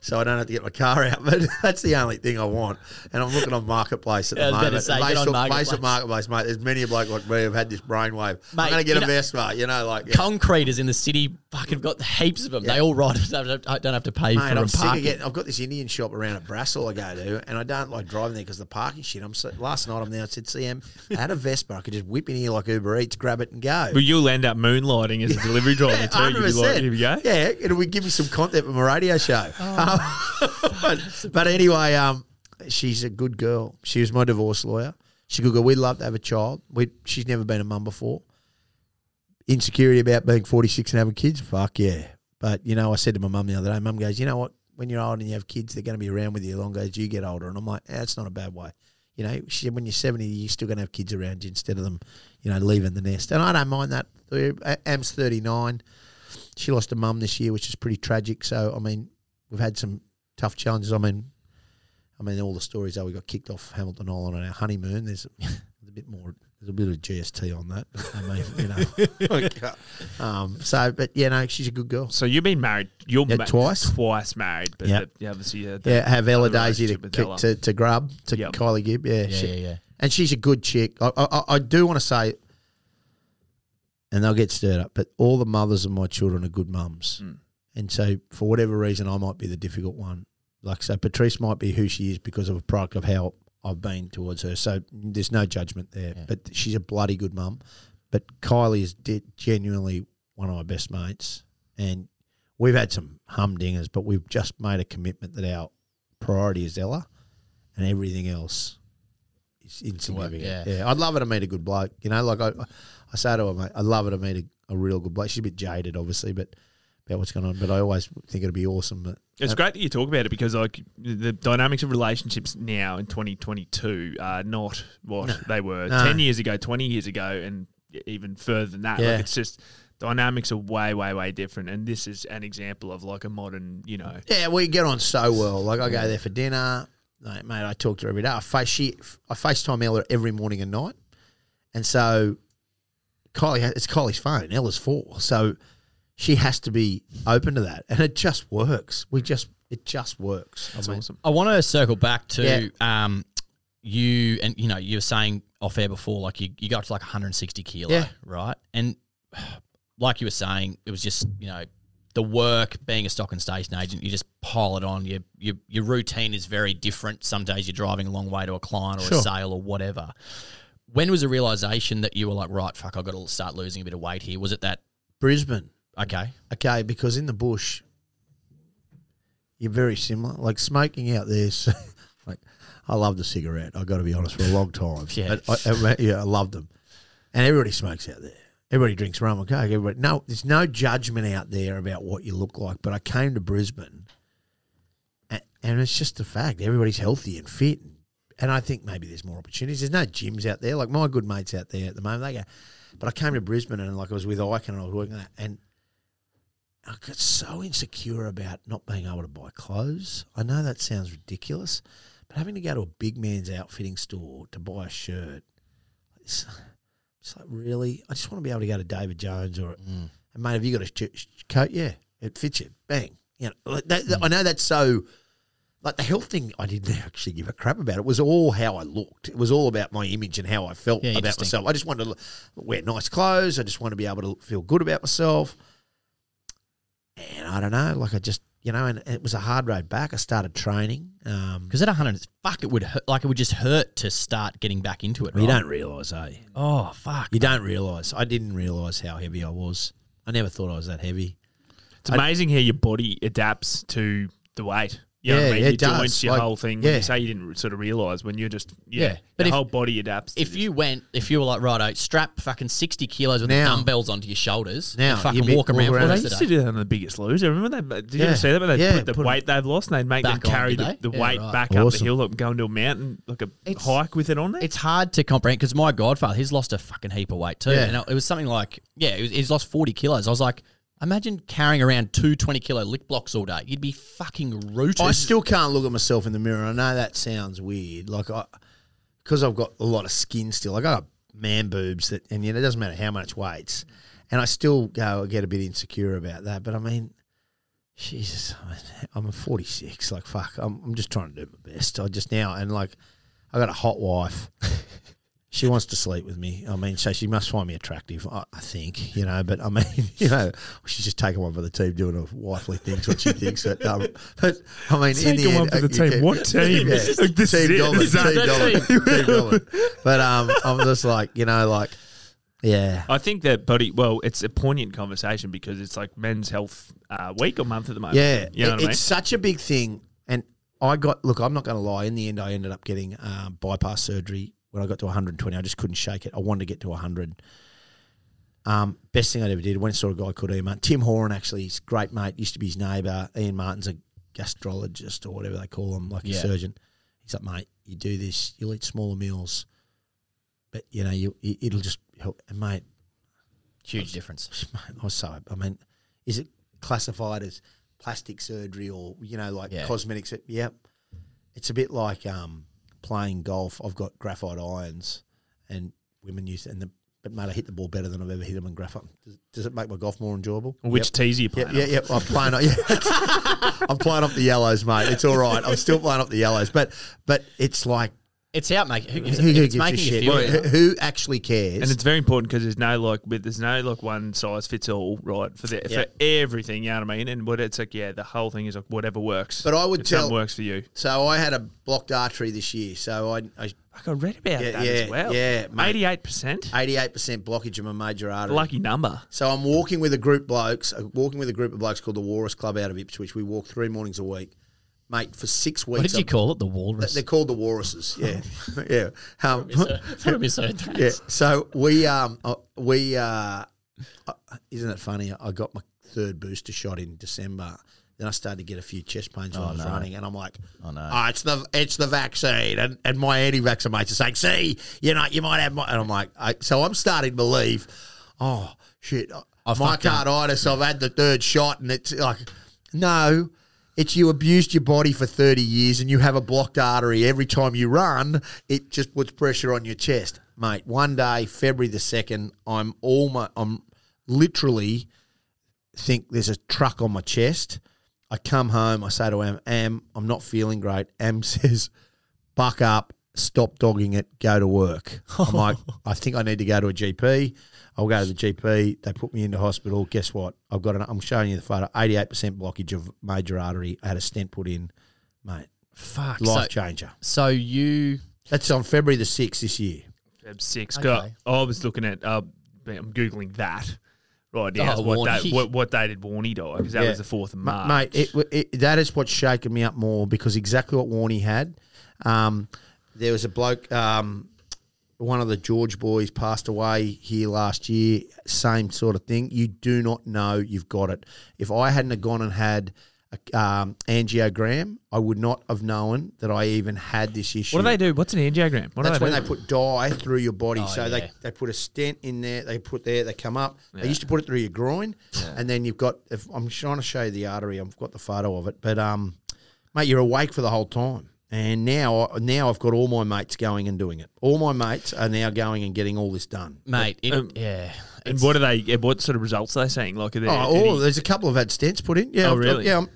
So- So I don't have to get my car out, but that's the only thing I want. And I'm looking on marketplace at Yeah, I the was about moment. say, get Based on on- Marketplace. based on marketplace, mate. There's many a bloke like me who've had this brainwave. Mate, I'm going to get a know- Vespa, you know, like. yeah. Concreters in the city fucking got heaps of them. Yeah. They all ride. I don't have to pay Mate, for I'm them sick of parking. getting. I've got this Indian shop around at Brassall I go to, and I don't like driving there because the parking shit. I'm so, last night I'm there. I said, CM, I had a Vespa. I could just whip in here like Uber Eats, grab it, and go. But you'll end up moonlighting as a delivery driver Yeah, too. You'll be like, here we go. Yeah, it'll be- give me some content for my radio show. Oh. But, but anyway, um, she's a good girl. She was my divorce lawyer. A good girl. We'd love to have a child. We, she's never been a mum before. Insecurity about being 46 and having kids? Fuck yeah. But, you know, I said to my mum the other day, mum goes, you know what? When you're old and you have kids, they're going to be around with you longer as you get older. And I'm like, eh, that's not a bad way. You know, she said, when you're 70, you're still going to have kids around you instead of them, you know, leaving the nest. And I don't mind that. Am's 39 she lost a mum this year, which is pretty tragic. So I mean, we've had some tough challenges. I mean, I mean all the stories how we got kicked off Hamilton Island on our honeymoon. There's, there's a bit more. There's a bit of GST on that. I mean, you know. um, so, but yeah, no, she's a good girl. So you've been married. You're Yeah, ma- twice. Twice married, but Yep. the, yeah, obviously, yeah, the- Yeah, have Ella Daisy to, relationship with kick Ella. to to grub to Yep. Kylie Gibb. Yeah, Yeah, she- yeah, yeah. and she's a good chick. I, I, I do want to say, and they'll get stirred up, but all the mothers of my children are good mums. Mm. And so, for whatever reason, I might be the difficult one. Like, so Patrice might be who she is because of a product of how I've been towards her. So, there's no judgment there. Yeah. But she's a bloody good mum. But Kylie is de- genuinely one of my best mates. And we've had some humdingers, but we've just made a commitment that our priority is Ella and everything else is insignificant. yeah. yeah. I'd love her to meet a good bloke. You know, like I, I say to her, mate, I'd love her to meet a, a real good bloke. She's a bit jaded, obviously, but about what's going on. But I always think it'd be awesome. But It's uh, great that you talk about it because like the dynamics of relationships now in 2022 are not what they were No. 10 years ago, 20 years ago, and even further than that. Yeah. Like it's just dynamics are way, way, way different. And this is an example of like a modern, you know, Yeah, we get on so well. Like I go there for dinner, mate. mate I talk to her every day. I face she, I FaceTime Ella every morning and night, and so Kylie, it's Kylie's phone. Ella's four, so she has to be open to that, and it just works. We just, it just works. that's I mean, awesome. I want to circle back to Yeah. um, you and you know you were saying off air before like you, you got up to like 160 kilo, Yeah. right? And like you were saying, it was just you know the work being a stock and station agent. You just pile it on. Your your your routine is very different. Some days you're driving a long way to a client or Sure. a sale or whatever. When was the realization that you were like, right, fuck, I've got to start losing a bit of weight here? Was it that Brisbane. Okay? Okay, because in the bush, you're very similar. Like smoking out there's like I loved the cigarette. I got to be honest for a long time. Yeah. I, I- yeah, I loved them, and everybody smokes out there. Everybody drinks rum and coke. Everybody, no, there's no judgment out there about what you look like. But I came to Brisbane, and, and it's just a fact. Everybody's healthy and fit, and, and I think maybe there's more opportunities. There's no gyms out there. Like my good mates out there at the moment, they go. But I came to Brisbane and like I was with Ike and I was working that, and I got so insecure about not being able to buy clothes. I know that sounds ridiculous, but having to go to a big man's outfitting store to buy a shirt, it's, it's like really. I just want to be able to go to David Jones or, mm. and mate, have you got a sh- coat? Yeah, it fits you. Bang. you know, that, that- I mm. know that's so. Like the health thing, I didn't actually give a crap about. It was all how I looked. It was all about my image and how I felt Yeah, about myself. I just wanted to wear nice clothes. I just wanted to be able to feel good about myself. And I don't know, like I just, you know, and it was a hard road back. I started training. Um, Because at 100, fuck, it would hurt, like it would just hurt to start getting back into it. you right? don't realise, eh? Oh fuck. You don't realise. I didn't realise how heavy I was. I never thought I was that heavy. It's amazing how your body adapts to the weight. You know what Yeah, I mean? it your does. joints, your Like, whole thing. yeah. When you say you didn't sort of realise when you're just yeah, Yeah, but but the if- whole body adapts. If you went, if you were like, righto, strap fucking 60 kilos with Now- dumbbells onto your shoulders Now, and fucking walk around walk for around the Well, they used to do that on the Biggest Loser. Remember that? Did you ever see that? Where they Yeah, put the put 'em- weight they've lost and they'd make them carry did the, the Yeah, weight right. back up Awesome. the hill, like going to a mountain, like a It's- hike with it on there. It's hard to comprehend because my godfather, he's lost a fucking heap of weight too. Yeah. And it was something like, yeah, was, he's lost 40 kilos. I was like, imagine carrying around two 20 kilo lick blocks all day. You'd be fucking rooted. I still can't look at myself in the mirror. I know that sounds weird. Like I, because I've got a lot of skin still. I got man boobs that, and you know, it doesn't matter how much weights, and I still go get a bit insecure about that. But I mean, Jesus, I'm a 46. Like fuck, I'm, I'm just trying to do my best. I just now and like, I got a hot wife. She wants to sleep with me. I mean, so she must find me attractive, I, I think, you know. But I mean, you know, she's just taking one for the team, doing a wifely things, what she thinks. That, um, but I mean, in the Taking end, one for the uh, team. can- What team? Yeah. This is team it. This is team that Goblin, team. team Goblin. But um, I'm just like, you know, like, yeah, I think that body. Well, it's a poignant conversation because it's like Men's Health uh, Week or month at the moment. yeah. you know It- what I mean. it's such a big thing, and I got look. I'm not going to lie. In the end, I ended up getting um, bypass surgery when I got to 120. I just couldn't shake it. I wanted to get to 100. Um, best thing I ever did. Went and saw a guy called Ian Martin. Tim Horan, actually, he's a great mate. Used to be his neighbour. Ian Martin's a gastrologist or whatever they call him, like Yeah. a surgeon. He's like, mate, you do this, you'll eat smaller meals, but you know, you it- it'll just help. And mate, Huge difference. I was so. I mean, is it classified as plastic surgery or you know like Yeah. cosmetics? Yep. It's a bit like um, playing golf. I've got graphite irons, and women use and the. But mate, I hit the ball better than I've ever hit them in graphite. Does, does it make my golf more enjoyable? Which Yep. tees are you Yeah, playing? yeah, on? yeah. I'm playing. up- Yeah, I'm playing up the yellows, mate. It's all right. I'm still playing up the yellows, but but it's like It's out, mate. Who, who, gives, who it's gives a making you shit? feel Well, it. who, who actually cares? And it's very important because there's no like, with there's no like one size fits all, right? For the Yeah. for everything, you know what I mean? And what it's like, yeah, the whole thing is like whatever works. But I would if something tell- works for you. so I had a blocked artery this year. So I, I Like I read about Yeah, that yeah, as well. yeah, mate. eighty-eight percent. 88% blockage of my major artery. Lucky number. So I'm walking with a group blokes, uh, walking with a group of blokes called the Walrus Club out of Ipswich. We walk three mornings a week, mate. For six weeks, What did you call it? The walrus. They're called the Walruses. Yeah, yeah. Um, misheard that. yeah. So we um uh, we uh, uh, isn't it funny? I got my third booster shot in December. Then I started to get a few chest pains when I was no. running, and I'm like, Oh, no. "Oh, it's the it's the vaccine." And and my anti-vaxxer mates are saying, "See, you know, you might have," my, and I'm like, I, so I'm starting to believe, oh shit, I fucked up. myocarditis. I've had the third shot, and it's like, no. It's you abused your body for 30 years and you have a blocked artery every time you run, it just puts pressure on your chest. Mate, one day, February the 2nd, I'm almost, I'm literally think there's a truck on my chest. I come home, I say to Am, Am, I'm not feeling great. Am says, buck up, stop dogging it, go to work. I'm like, I think I need to go to a GP. I'll go to the GP. They put me into hospital. Guess what? I've got an, I'm showing you the photo, 88% blockage of major artery. I had a stent put in, mate. Fuck. Life So, changer. so you. That's on February the 6th this year. Feb six. Okay. I was looking at. Uh, I'm googling that. Right now, Oh, what, Warnie. day, what what day did Warnie die? Because that Yeah. was the fourth of Ma- March. Mate, it, it, that is what's shaken me up more because exactly what Warnie had. Um, there was a bloke, um, one of the George boys passed away here last year. Same sort of thing. You do not know you've got it. If I hadn't have gone and had a um, angiogram, I would not have known that I even had this issue. what do they do? What's an angiogram? What That's do when they they put dye through your body. Oh, so yeah. they, they put a stent in there, they put there, they come up. They used to put it through your groin, and then you've got. If, I'm trying to show you the artery. I've got the photo of it, but um, mate, you're awake for the whole time. And now, now I've got all my mates going and doing it. All my mates are now going and getting all this done. Mate, it, Um, yeah. and what are they? What sort of results are they saying? Like, are there Oh, any- oh, there's a couple of had stents put in. Yeah, Oh, I've got- really? yeah, I'm,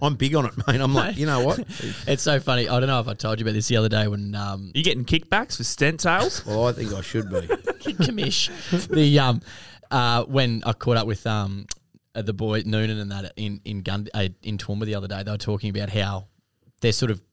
I'm big on it, mate. I'm like, you know what? It's so funny. I don't know if I told you about this the other day when um, You getting kickbacks for stent sales? Well, I think I should be. commish the um uh when I caught up with um uh, the boy Noonan and that in in Gun uh, in Toowoomba the other day, they were talking about how they're sort of ha-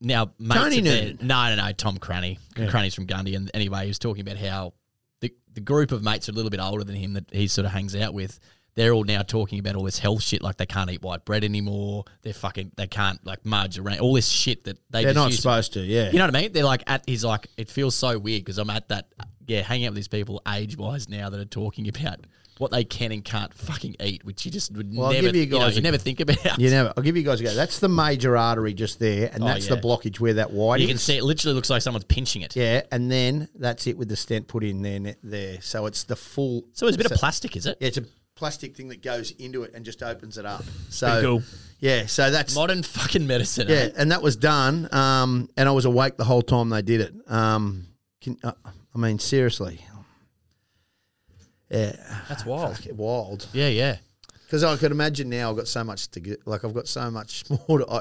now mates Tony Noonan? No, no, no. Tom Cranny. Cranny's from Gundy, and anyway, he was talking about how the the group of mates are a little bit older than him that he sort of hangs out with. They're all now talking about all this health shit, like they can't eat white bread anymore. They're fucking, they can't like margarine, all this shit that they They're just not supposed to, yeah. you know what I mean? They're like at. He's like, it feels so weird because I'm at that. Yeah, hanging out with these people age wise now that are talking about what they can and can't fucking eat, which you just would Well, I'll never. give you You, know, guys you a- never think about. You never. I'll give you guys a go. That's the major artery just there, and Oh, that's the blockage where that white You is. can see it literally looks like someone's pinching it. Yeah, and then that's it with the stent put in there. There, so it's the full. So it's a bit of plastic, is it? Yeah, it's a plastic thing that goes into it and just opens it up. So cool. yeah, so that's Modern fucking medicine. yeah, eh? and that was done. Um, and I was awake the whole time they did it. Um, can, uh, I mean, seriously, yeah, That's wild. wild. Yeah, yeah. Because I could imagine now I've got so much to get. Like I've got so much more. To, I,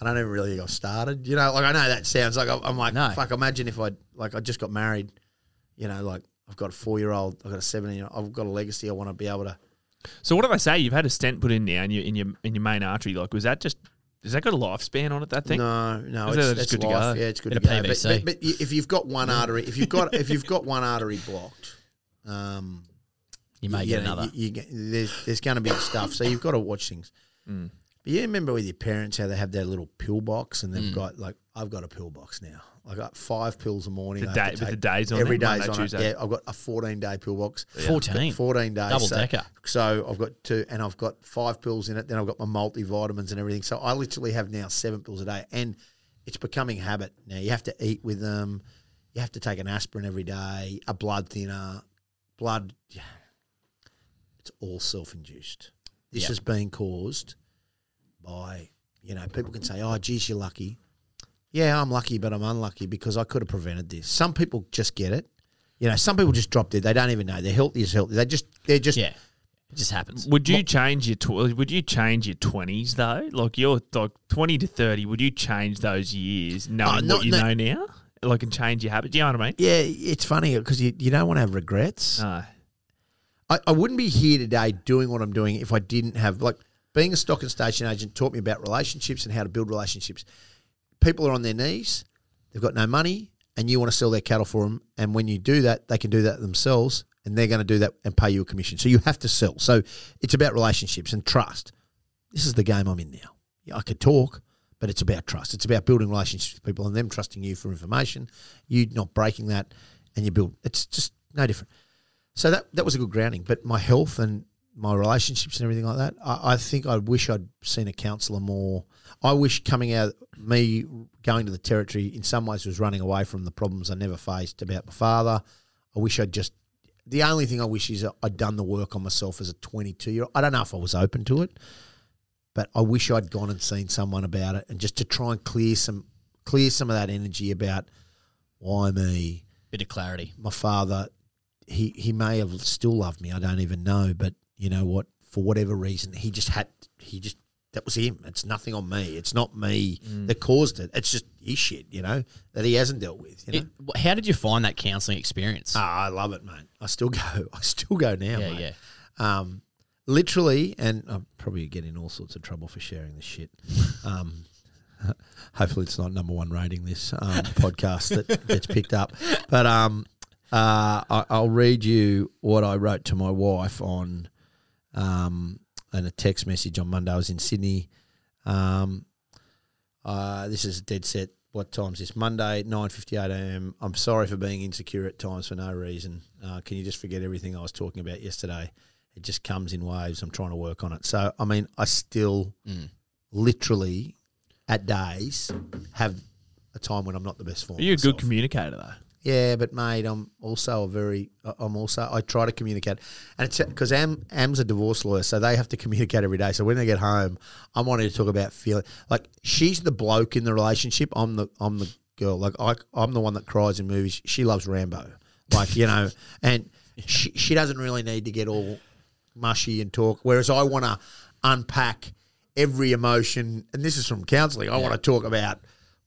I don't even really think I've started. You know, like I know that sounds like I'm, I'm like No. fuck. Imagine if I like I just got married. You know, like I've got a four year old. I've got a seventeen. year old I've got a legacy. I want to be able to. So what do they say? You've had a stent put in now in your in your in your main artery. Like, was that just? Has that got a lifespan on it? That thing? No, no, Is it's, it's good to go? Yeah, it's good Bit to go. But, but, but if you've got one artery, if you've got if you've got one artery blocked, um, You may you get know, another. You, you get, there's there's going to be stuff. So you've got to watch things. Mm. But you remember with your parents how they have their little pill box, and Mm. they've got like I've got a pill box now. I got five pills a morning. The I day- with the days on every it, Monday, day's on it. Tuesday. Yeah, I've got a 14 day pill box. 14? 14 days. Double so, decker. So I've got two, and I've got five pills in it. Then I've got my multivitamins and everything. So I literally have now seven pills a day, and it's becoming habit now. You have to eat with them. You have to take an aspirin every day, a blood thinner, blood. Yeah. It's all self induced. This Yeah. has been caused by, you know, people can say, oh, geez, you're lucky. Yeah, I'm lucky, but I'm unlucky because I could have prevented this. Some people just get it. You know, some people just drop dead. They don't even know. They're healthy as healthy. They just, they're just, Yeah. It just happens. Would you change your tw- Would you change your twenties though? Like your like twenty to thirty. Would you change those years knowing Oh, no, what you no. know now? Like and change your habits. Do you know what I mean? yeah, it's funny because you, you don't want to have regrets. No. I, I wouldn't be here today doing what I'm doing if I didn't have like being a stock and station agent taught me about relationships and how to build relationships. People are on their knees, they've got no money, and you want to sell their cattle for them. And when you do that, they can do that themselves, and they're going to do that and pay you a commission. So you have to sell. So it's about relationships and trust. This is the game I'm in now. Yeah, I could talk, but it's about trust. It's about building relationships with people and them trusting you for information, you not breaking that, and you build. It's just no different. So that that was a good grounding. But my health and my relationships and everything like that, I, I think I wish I'd seen a counsellor more. I wish coming out, me going to the territory in some ways was running away from the problems I never faced about my father. I wish I'd just. The only thing I wish is I'd done the work on myself as a 22 year old. I don't know if I was open to it, but I wish I'd gone and seen someone about it and just to try and clear some clear some of that energy about why me, Bit of clarity. my father, he he may have still loved me. I don't even know, but you know what? For whatever reason, he just had he just that was him. It's nothing on me. It's not me that caused it. It's just his shit, you know, that he hasn't dealt with. You know. It, how did you find that counselling experience? Ah, I love it, mate. I still go. I still go now. yeah, mate. yeah. Um, literally, and I'm probably getting all sorts of trouble for sharing this shit. Um, hopefully, it's not number one rating this um, podcast that gets picked up. But um, uh, I, I'll read you what I wrote to my wife on um, and a text message on Monday. I was in Sydney. Um, uh, this is a dead set. What time's this? Monday, nine fifty eight a.m. I'm sorry for being insecure at times for no reason. Uh, can you just forget everything I was talking about yesterday? It just comes in waves. I'm trying to work on it. So I mean, I still literally at days have a time when I'm not the best form. Are you a good communicator though? Yeah, but mate, I'm also a very, I'm also, I try to communicate, and it's because Am Am's a divorce lawyer, so they have to communicate every day. So when they get home, I'm wanting to talk about feeling like she's the bloke in the relationship. I'm the, I'm the girl. Like I, I'm the one that cries in movies. She loves Rambo, like you know, and she, she doesn't really need to get all mushy and talk. Whereas I want to unpack every emotion, and this is from counselling. I want to talk about.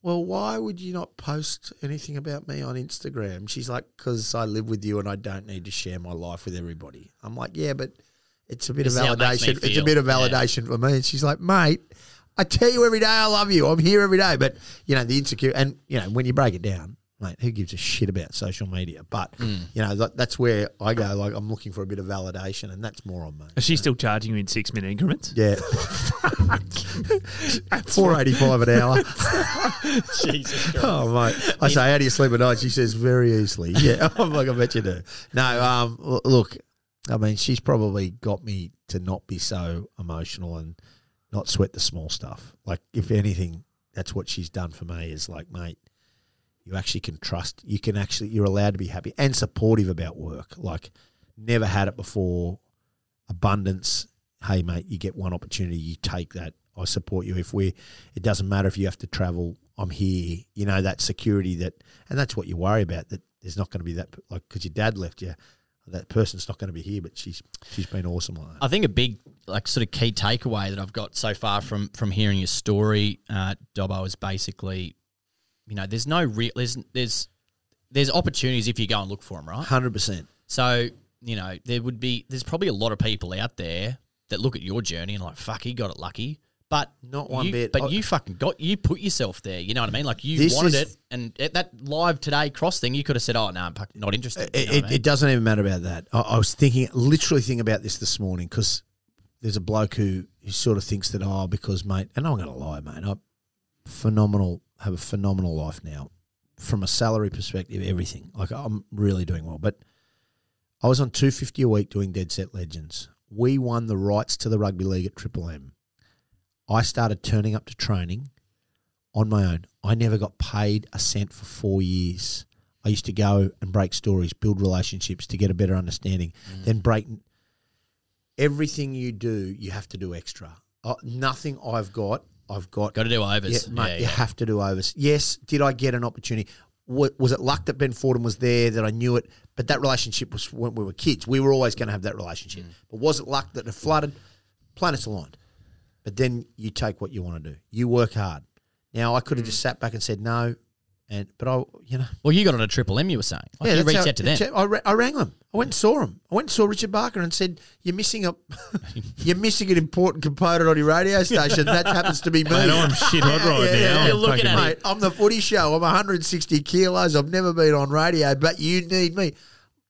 Well, why would you not post anything about me on Instagram? She's like, because I live with you and I don't need to share my life with everybody. I'm like, yeah, but it's a bit This of validation. It's a bit of Yeah. validation for me. And she's like, mate, I tell you every day I love you. I'm here every day. But, you know, the insecure, and, you know, when you break it down, mate, who gives a shit about social media? But, Mm. you know, that, that's where I go, like, I'm looking for a bit of validation, and that's more on me. Is she still charging you in six minute increments? Yeah. Four eighty five an hour. Jesus Christ. Oh mate, I say, how do you sleep at night? She says, very easily. Yeah, I'm like, I bet you do. No, um, look, I mean, she's probably got me to not be so emotional and not sweat the small stuff. Like, if anything, that's what she's done for me. Is like, mate, you actually can trust. You can actually, you're allowed to be happy and supportive about work. Like, never had it before. Abundance. Hey, mate, you get one opportunity, you take that. I support you. If we, it doesn't matter if you have to travel. I'm here. You know that security that, and that's what you worry about. That there's not going to be that like because your dad left you. That person's not going to be here, but she's she's been awesome like. I think a big, like, sort of key takeaway that I've got so far from from hearing your story, uh, Dobbo, is basically, you know, there's no real, there's there's there's opportunities if you go and look for them, right? Hundred percent. So you know, there would be, there's probably a lot of people out there that look at your journey and like, fuck, he got it lucky. But Not one you- bit. But I- you fucking got you put yourself there. You know what I mean? Like you wanted is- it, and at that live today cross thing, you could have said, "Oh no, I'm not interested." You It, know it, I mean? it doesn't even matter about that. I, I was thinking, literally thinking about this this morning because there's a bloke who, who sort of thinks that, oh, because, mate, and I'm going to lie, mate, I'm phenomenal, have a phenomenal life now. From a salary perspective, everything. Like, I'm really doing well. But I was on 250 a week doing Dead Set Legends. We won the rights to the rugby league at Triple M. I started turning up to training on my own. I never got paid a cent for four years. I used to go and break stories, build relationships to get a better understanding, then break. Everything you do, you have to do extra. Uh, nothing I've got, I've got. got to do yeah, overs. mate, Yeah, you have to do overs. Yes, did I get an opportunity? Wa- Was it luck that Ben Fordham was there, that I knew it? But that relationship was when we were kids. We were always going to have that relationship. Mm. But was it luck that it flooded? Planets aligned. But then you take what you want to do. You work hard. Now I could Mm. have just sat back and said no, and but I, you know, Well, you got on a triple M. You were saying, like you reached how- out to them. I, ra- I rang them. I went and saw them. I went and saw Richard Barker and said, "You're missing a, you're missing an important component on your radio station. That happens to be me." Mate, I'm shit hot right Yeah, yeah, now. yeah. I'm looking at Mate, I'm the footy show. I'm 160 kilos. I've never been on radio, but you need me,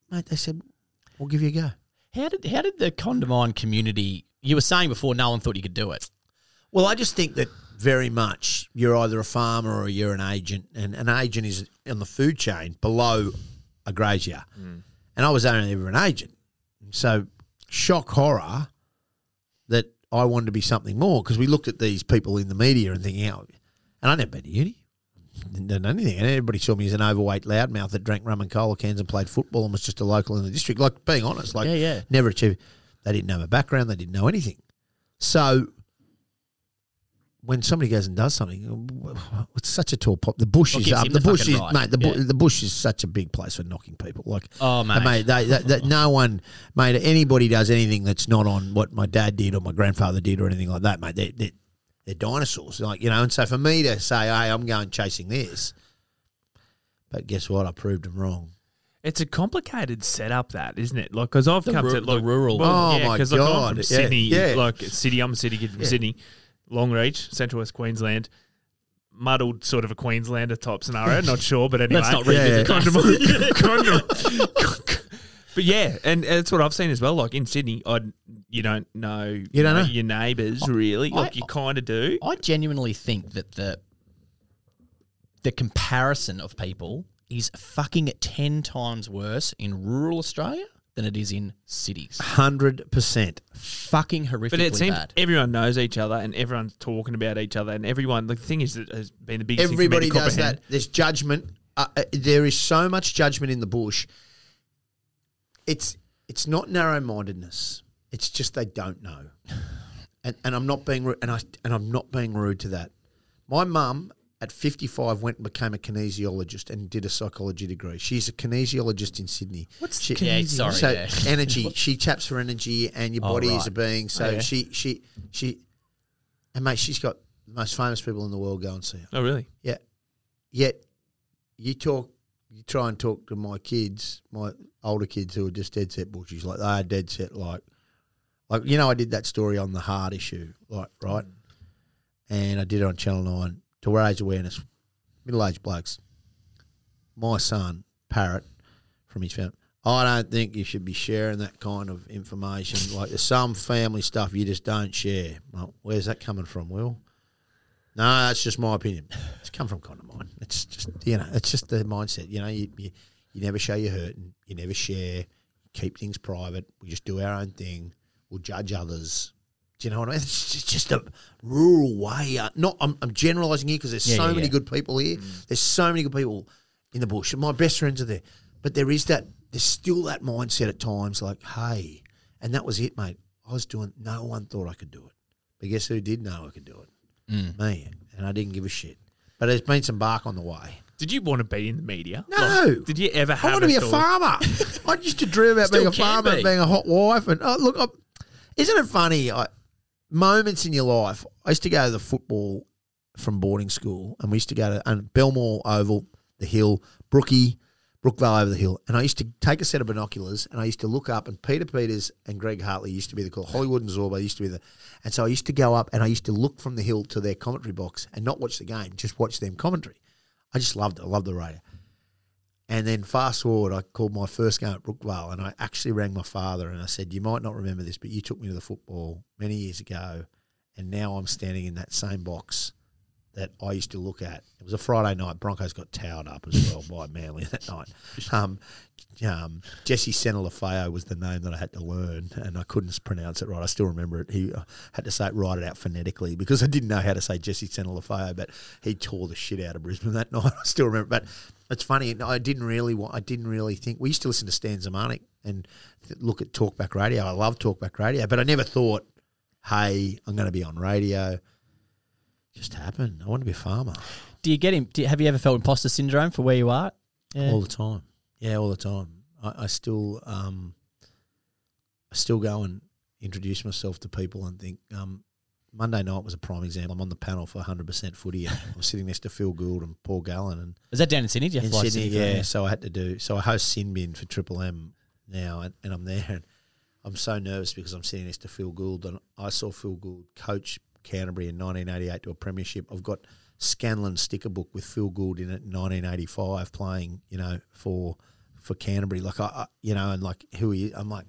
mate. They said, "We'll give you a go." How did how did the Condamine community? You were saying before, no one thought you could do it. Well, I just think that very much you're either a farmer or you're an agent, and an agent is on the food chain below a grazier. Mm. And I was only ever an agent. So, shock horror that I wanted to be something more because we looked at these people in the media and thinking, oh, and I never been to uni. Didn't do anything. And everybody saw me as an overweight loudmouth that drank rum and cola cans and played football and was just a local in the district. Like, being honest, like, Yeah, yeah. never achieved. They didn't know my background. They didn't know anything. So when somebody goes and does something, it's such a tall pop. The bush What is gives up. The the bush is right? mate. The, bu- Yeah. the bush is such a big place for knocking people. Like Oh, mate. mate, they, that, that, no one, mate. Anybody does anything that's not on what my dad did or my grandfather did or anything like that, mate. They're, they're, they're dinosaurs, like you know. And so for me to say, "Hey, I'm going chasing this," but guess what? I proved them wrong. It's a complicated setup, that isn't it? Like, because I've The come ru- to the like, rural- Well, Oh, yeah, my 'cause, like, I'm God. from Yeah, Sydney, yeah. like city. I'm a city kid from Yeah. Sydney, Longreach, Central West Queensland. Muddled sort of a Queenslander type scenario. Not sure, but anyway. Let's not Yeah, revisit yeah. Condom- condom. but yeah, and that's what I've seen as well. Like in Sydney, I you don't know You don't know? your neighbours really. Like you kind of do. I genuinely think that the the comparison of people is fucking ten times worse in rural Australia than it is in cities. Hundred percent. Fucking horrifically But it seems bad. everyone knows each other and everyone's talking about each other and everyone. The thing is that has been the biggest. thing for me to Everybody does comprehend. that. There's judgment. Uh, uh, there is so much judgment in the bush. It's it's not narrow mindedness. It's just they don't know. And and I'm not being ru- and I and I'm not being rude to that. My mum at 55 went and became a kinesiologist and did a psychology degree. She's a kinesiologist in Sydney. What's she, Yeah, sorry, so yeah. energy. She taps for energy, and your Oh, body is a being. So Oh, yeah. she she she and mate, she's got the most famous people in the world go and see her. Oh, really? Yeah. Yet you talk, you try and talk to my kids, my older kids who are just dead set bushies, like they are dead set, like, like you know, I did that story on the heart issue, like right, mm. and I did it on Channel Nine to raise awareness, middle aged blokes. My son, Parrot, from his family. I don't think you should be sharing that kind of information. Like there's some family stuff you just don't share. Well, where's that coming from, Will? No, that's just my opinion. It's come from kind of mine. It's just you know, it's just the mindset. You know, you you, you never show your hurt and you never share. Keep things private. We just do our own thing. We'll judge others. Do you know what I mean? It's just, just a rural way. Uh, not I'm, I'm generalising here because there's Yeah, so yeah, many yeah. good people here. There's so many good people in the bush, my best friends are there. But there is that. There's still that mindset at times, like, hey, and that was it, mate. I was doing. No one thought I could do it, but guess who did know I could do it? Mm. Me, and I didn't give a shit. But there's been some bark on the way. Did you want to be in the media? No. Like, did you ever have I want to be a thought- farmer. I used to dream about Still being a can farmer, be. and being a hot wife, and oh, look, I, isn't it funny? I, moments in your life. I used to go to the football from boarding school, and we used to go to and Belmore Oval, the hill, Brookie, Brookvale over the hill, and I used to take a set of binoculars and I used to look up, and Peter Peters and Greg Hartley used to be the call. Hollywood and Zorba used to be the, and so I used to go up and I used to look from the hill to their commentary box and not watch the game, just watch them commentary. I just loved it. I loved the radio. And then fast forward, I called my first game at Brookvale, and I actually rang my father and I said, "You might not remember this, but you took me to the football many years ago, and now I'm standing in that same box that I used to look at. It was a Friday night. Broncos got towed up as well by Manly that night. Um, um, Jesse Senalafeo was the name that I had to learn, and I couldn't pronounce it right. I still remember it. He uh, had to say it, write it out phonetically because I didn't know how to say Jesse Senalafeo, but he tore the shit out of Brisbane that night. I still remember. But it's funny. I didn't really want. I didn't really think. We used to listen to Stan Zemanek and th- look at Talkback Radio. I love Talkback Radio, but I never thought, "Hey, I'm going to be on radio." Just happened. I want to be a farmer Do you get him? Do you, have you ever felt imposter syndrome for where you are? Yeah. all the time. Yeah, all the time. I, I still, um, I still go and introduce myself to people and think. Um, Monday night was a prime example. I'm on the panel for 100% footy. I'm sitting next to Phil Gould and Paul Gallen and Is that down in Sydney? Do you in Sydney. Sydney Yeah, so I had to do. So I host Sin Bin for Triple M now, and, and I'm there, and I'm so nervous because I'm sitting next to Phil Gould, and I saw Phil Gould coach Canterbury in 1988 to a premiership. I've got Scanlens sticker book with Phil Gould in it in 1985, playing you know for for Canterbury. Like I, I you know, and like who he, I'm like.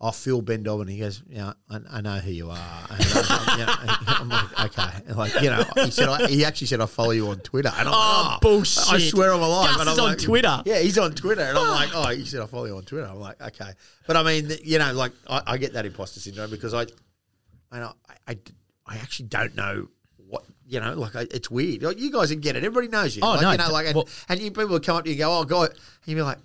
Oh, I feel Ben Dobbin. He goes, yeah, I, I know who you are. And I, uh, you know, I'm like, okay, like you know, he said, I, he actually said, I follow you on Twitter. And I'm Oh, like, bullshit. I swear on my life. Gus and is on like, Twitter. Yeah, he's on Twitter, and I'm like, oh, he said I follow you on Twitter. I'm like, okay, but I mean, you know, like I, I get that imposter syndrome because I, I, know, I, I, I actually don't know what you know. Like I, it's weird. Like, you guys can get it. Everybody knows you. Oh, like, no, you know, like and, well- and you people would come up to you and go, oh god, and you'd be like,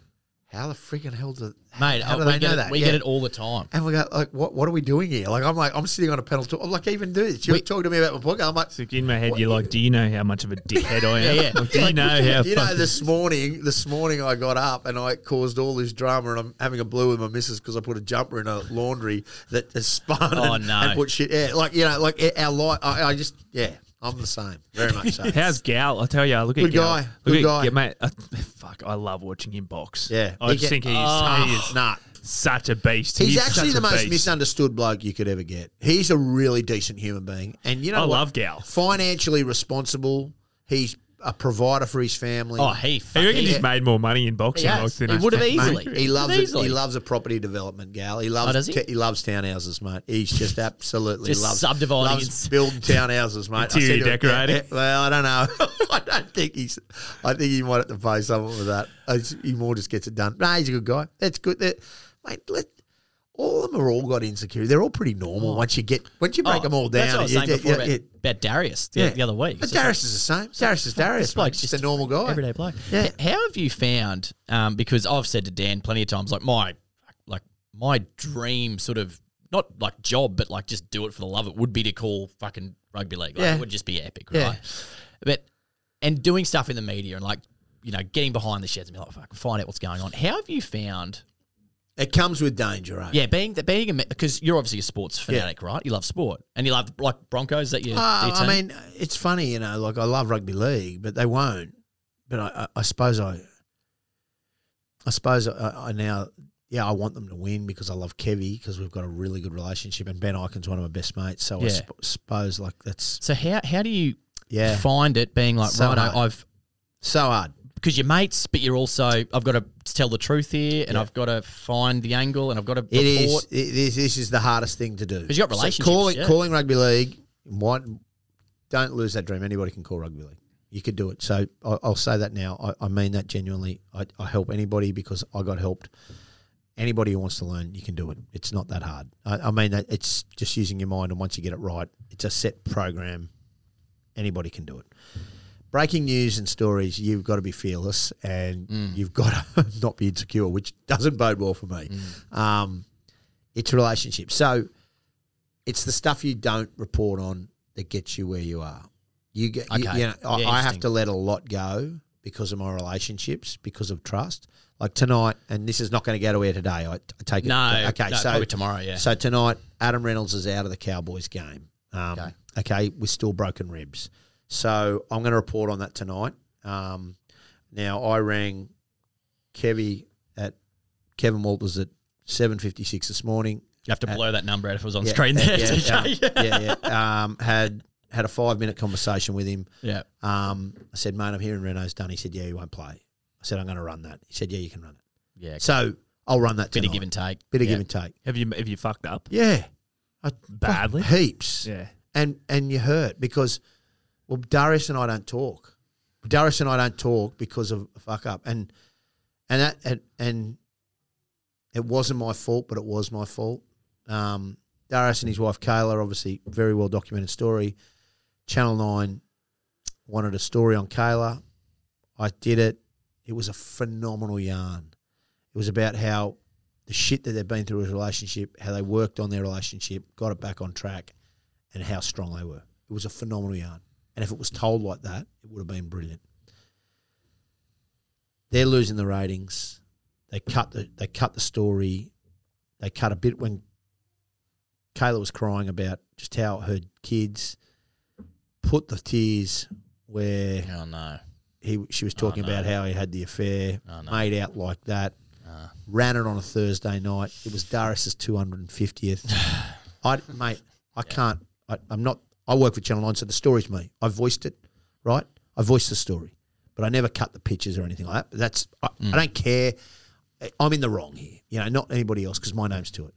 how the freaking hell do, Mate, How oh, do we, they get know it, that? we Yeah. get it all the time. And we go like, what? What are we doing here? Like I'm like, I'm sitting on a panel. Talk, I'm like, even do this. You're We- talking to me about my podcast. I'm like, So in my head, you're like, do you know how much of a dickhead I am? Yeah, yeah. Like, do you know how? you know, this morning, this morning I got up and I caused all this drama, and I'm having a blue with my missus because I put a jumper in a laundry that has spun Oh, and, no. and put shit. Yeah, like you know, like our light. I, I just, yeah, I'm the same, very much so. How's Gal? I tell you, look at Good Gal. guy, Look good at, guy. Yeah, mate. Uh, fuck, I love watching him box. Yeah. I He just get- think he's Oh, he is nah. such a beast. He's, such actually a the most beast. misunderstood bloke you could ever get. He's a really decent human being, and you know I what? love Gal. Financially responsible. He's a provider for his family. Oh, he I fucking reckon he's made more money in boxing. He has. than He would have Mate, easily. He loves it. Easily. He loves a property development, gal. He loves. Oh, does he? ta- he loves townhouses, mate. He's just absolutely Just loves subdividing loves and- building townhouses, mate. I Interior said to him, decorating. yeah, yeah, well, I don't know. I don't think he's. I think he might have to pay someone with that. It's- He more just gets it done. No, he's a good guy. That's good. That, mate. Let, all of them are all got insecurity. They're all pretty normal once you get once you break Oh, them all down. That's what I was you- saying before about, about Darius the, yeah. the other week. But It's just Darius is the same. Darius is Darius. This bloke's. Just a normal guy. everyday bloke. Yeah. H- How have you found? Um, because I've said to Dan plenty of times, like my, like my dream sort of not like job, but like just do it for the love it would be to call fucking rugby league. Like, Yeah. It would just be epic, Yeah. right? But and doing stuff in the media and like you know getting behind the sheds and be like, fuck, find out what's going on. How have you found? It comes with danger, eh? Yeah, being that being a because you're obviously a sports fanatic, right? You love sport and you love like Broncos. That you, Uh, I mean, it's funny, you know. Like I love rugby league, but they won't. But I, I, I suppose I, I suppose I, I now, yeah, I want them to win because I love Kevy because we've got a really good relationship, and Ben Ikin's one of my best mates. So I sp- suppose like that's so how how do you yeah, find it being like So right? hard. I've so hard. Because you're mates, but you're also I've got to tell the truth here, and Yeah. I've got to find the angle, and I've got to It is. report. It is. This is the hardest thing to do. Because you got relationships, calling yeah. calling rugby league. What? Don't lose that dream. Anybody can call rugby league. You could do it. So I, I'll say that now. I, I mean that genuinely. I, I help anybody because I got helped. Anybody who wants to learn, you can do it. It's not that hard. I, I mean that it's just using your mind, and once you get it right, it's a set program. Anybody can do it. Breaking news and stories, you've got to be fearless, and you've got to not be insecure, which doesn't bode well for me. Um, it's relationships. So it's the stuff you don't report on that gets you where you are. You get, you, Okay. you know, I, Yeah, I have to let a lot go because of my relationships, because of trust. Like tonight, and this is not going to go to air today. I, I take it. No, okay. no, so tomorrow, yeah. So tonight, Adam Reynolds is out of the Cowboys game. Um, Okay. okay. with still broken ribs. So I'm going to report on that tonight. Um, now I rang Kevy at Kevin Walters at 7:56 this morning. You have to blur that number out if it was on Yeah, screen there. yeah, um, yeah, yeah. Um, had had a five minute conversation with him. yeah. Um, I said, mate, I'm hearing Reynolds' done. He said, yeah, he won't play. I said, I'm going to run that. He said, yeah, you can run it. Yeah. So I'll run that bit tonight. of give and take. Bit of Yeah. give and take. Have you have you fucked up Yeah. I, badly? Heaps. Yeah. and and you hurt because well Darius and I don't talk. Darius and I don't talk because of a fuck up, and and that and, and it wasn't my fault, but it was my fault. Um, Darius and his wife Kayla, obviously, very well documented story. Channel Nine wanted a story on Kayla. I did it. It was a phenomenal yarn. It was about how the shit that they've been through as a relationship, how they worked on their relationship, got it back on track, and how strong they were. It was a phenomenal yarn. And if it was told like that, it would have been brilliant. They're losing the ratings. They cut the they cut the story. They cut a bit when Kayla was crying about just how her kids put the tears where Oh no. he she was talking no. about how he had the affair, Oh, no. made out like that, Ah. ran it on a Thursday night. It was Darius's two hundred and fiftieth. I mate, I can't. I, I'm not. I work for Channel Nine, so the story's me. I voiced it, right? I voiced the story, but I never cut the pictures or anything like that. But that's I, Mm. I don't care. I'm in the wrong here, you know, not anybody else because my name's to it.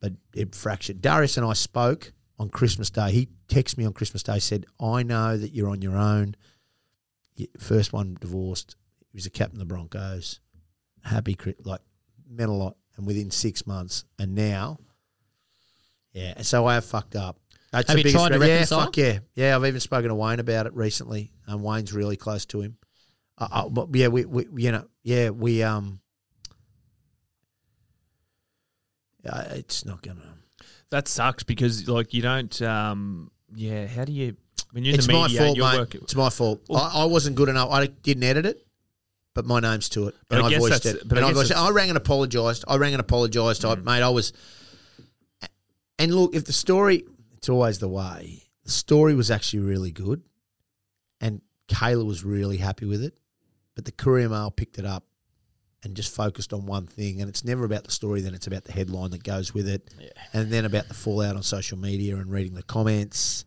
But it fractured. Darius and I spoke on Christmas Day. He texted me on Christmas Day, said, "I know that you're on your own. First one divorced. He was a captain of the Broncos. Happy, like meant a lot. And within six months, and now, yeah. And so I have fucked up. That's Have you biggest tried to reconcile? Yeah, fuck yeah, yeah. I've even spoken to Wayne about it recently, and Wayne's really close to him. Uh, uh, but yeah, we, we, you know, yeah, we, um, uh, it's not gonna. That sucks because like you don't. Um, yeah. How do you when you're It's the my fault, you're mate. working- It's my fault. I, I wasn't good enough. I didn't edit it, but my name's to it, But and I I, voiced it. but I and I, guess voiced it. I rang and apologised. I rang and apologised. I, mate, I was. And look, if the story, it's always the way. The story was actually really good, and Kayla was really happy with it. But the Courier Mail picked it up and just focused on one thing. And it's never about the story, then it's about the headline that goes with it. And then about the fallout on social media and reading the comments.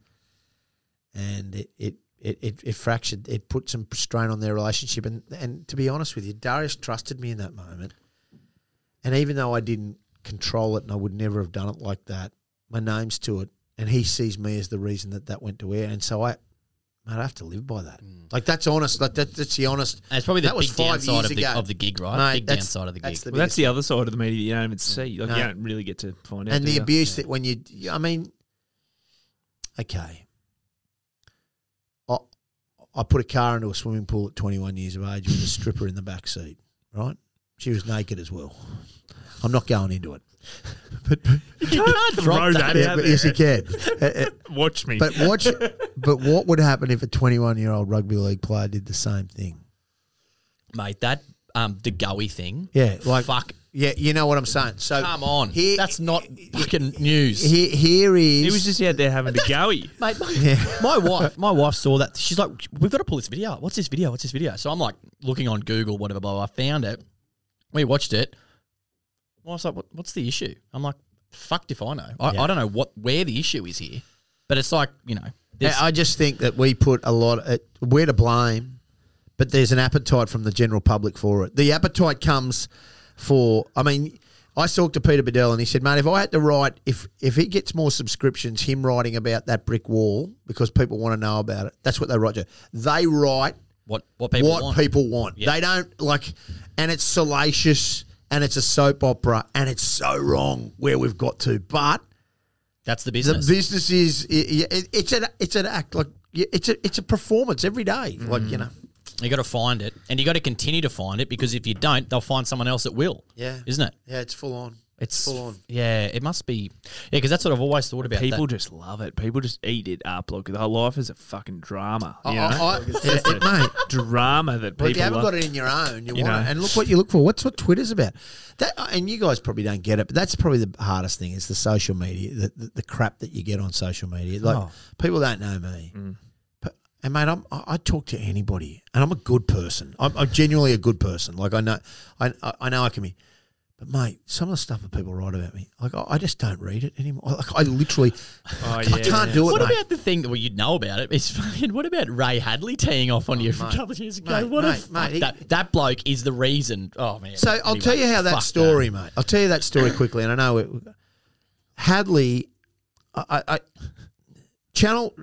And it, it, it, it, it fractured, it put some strain on their relationship. And, and to be honest with you, Darius trusted me in that moment. And even though I didn't control it and I would never have done it like that, my name's to it. And he sees me as the reason that that went to air. And so I, mate, I have to live by that. Mm. Like, that's honest. Like, that, that's the honest. And it's probably the That was five downside years of the, ago. of the gig, right? Mate, big that's- downside of the gig. that's the Well, that's the other side of the media you don't even mm. see. Like No. you don't really get to find out. and the you? abuse that when you, I mean, okay, I I put a car into a swimming pool at 21 years of age with a stripper in the back seat. Right, she was naked as well. I'm not going into it. you can't throw drop that Yeah, out but yes, you can. Uh, uh, Watch me. but watch. But what would happen if a 21 year old rugby league player did the same thing? mate. That um, the goey thing. Yeah, like fuck Yeah, you know what I'm saying. So Come on, here, that's not fucking news. Here, here is. He was just out there having to goey. Mate, my, my wife, my wife saw that. She's like, "We've got to pull this video. What's this video? What's this video?" So I'm like looking on Google, whatever. Blah, blah. I found it. We watched it. I was like, what, "What's the issue?" I'm like, "Fucked if I know. I, I don't know what where the issue is here." But it's like you know, there's- I just think that we put a lot. Of, we're to blame, but there's an appetite from the general public for it. The appetite comes for. I mean, I talked to Peter Badel and he said, "Mate, if I had to write, if if he gets more subscriptions, him writing about that brick wall because people want to know about it. That's what they write. To. They write what what people what want. people want. Yeah. They don't like, and it's salacious and it's a soap opera and it's so wrong where we've got to, but." That's the business. The business. is it, it, it's an it's an act like it's a it's a performance every day. Mm. Like you know, you got to find it, and you got to continue to find it because if you don't, they'll find someone else that will. Yeah. isn't it? yeah, it's full on. It's full on. Yeah, it must be. Yeah, because that's what I've always thought about. People that. just love it. People just eat it up. Look, the whole life is a fucking drama. You know? I- Like, it's yeah, it- mate. drama that Well, people if you haven't love. got it in your own, you, You want know. it. And look what you look for. What's what Twitter's about? That and you guys probably don't get it, but that's probably the hardest thing is the social media, the, the, the crap that you get on social media. Like Oh. people don't know me, Mm. but and mate, I'm, I, I talk to anybody, and I'm a good person. I'm, I'm genuinely a good person. Like I know, I I- I know I can be. But mate, some of the stuff that people write about me, like I, I just don't read it anymore. Like I literally, Oh, I yeah. can't do it. What mate. about the thing that well, you'd know about it? It's fucking. What about Ray Hadley teeing off on oh, you a couple of years ago? Mate, what a mate, fuck mate, he- that that bloke is the reason. Oh man. So I'll tell you how that fuck story, mate. I'll tell you that story quickly, and I know it. Hadley, I, I, I Channel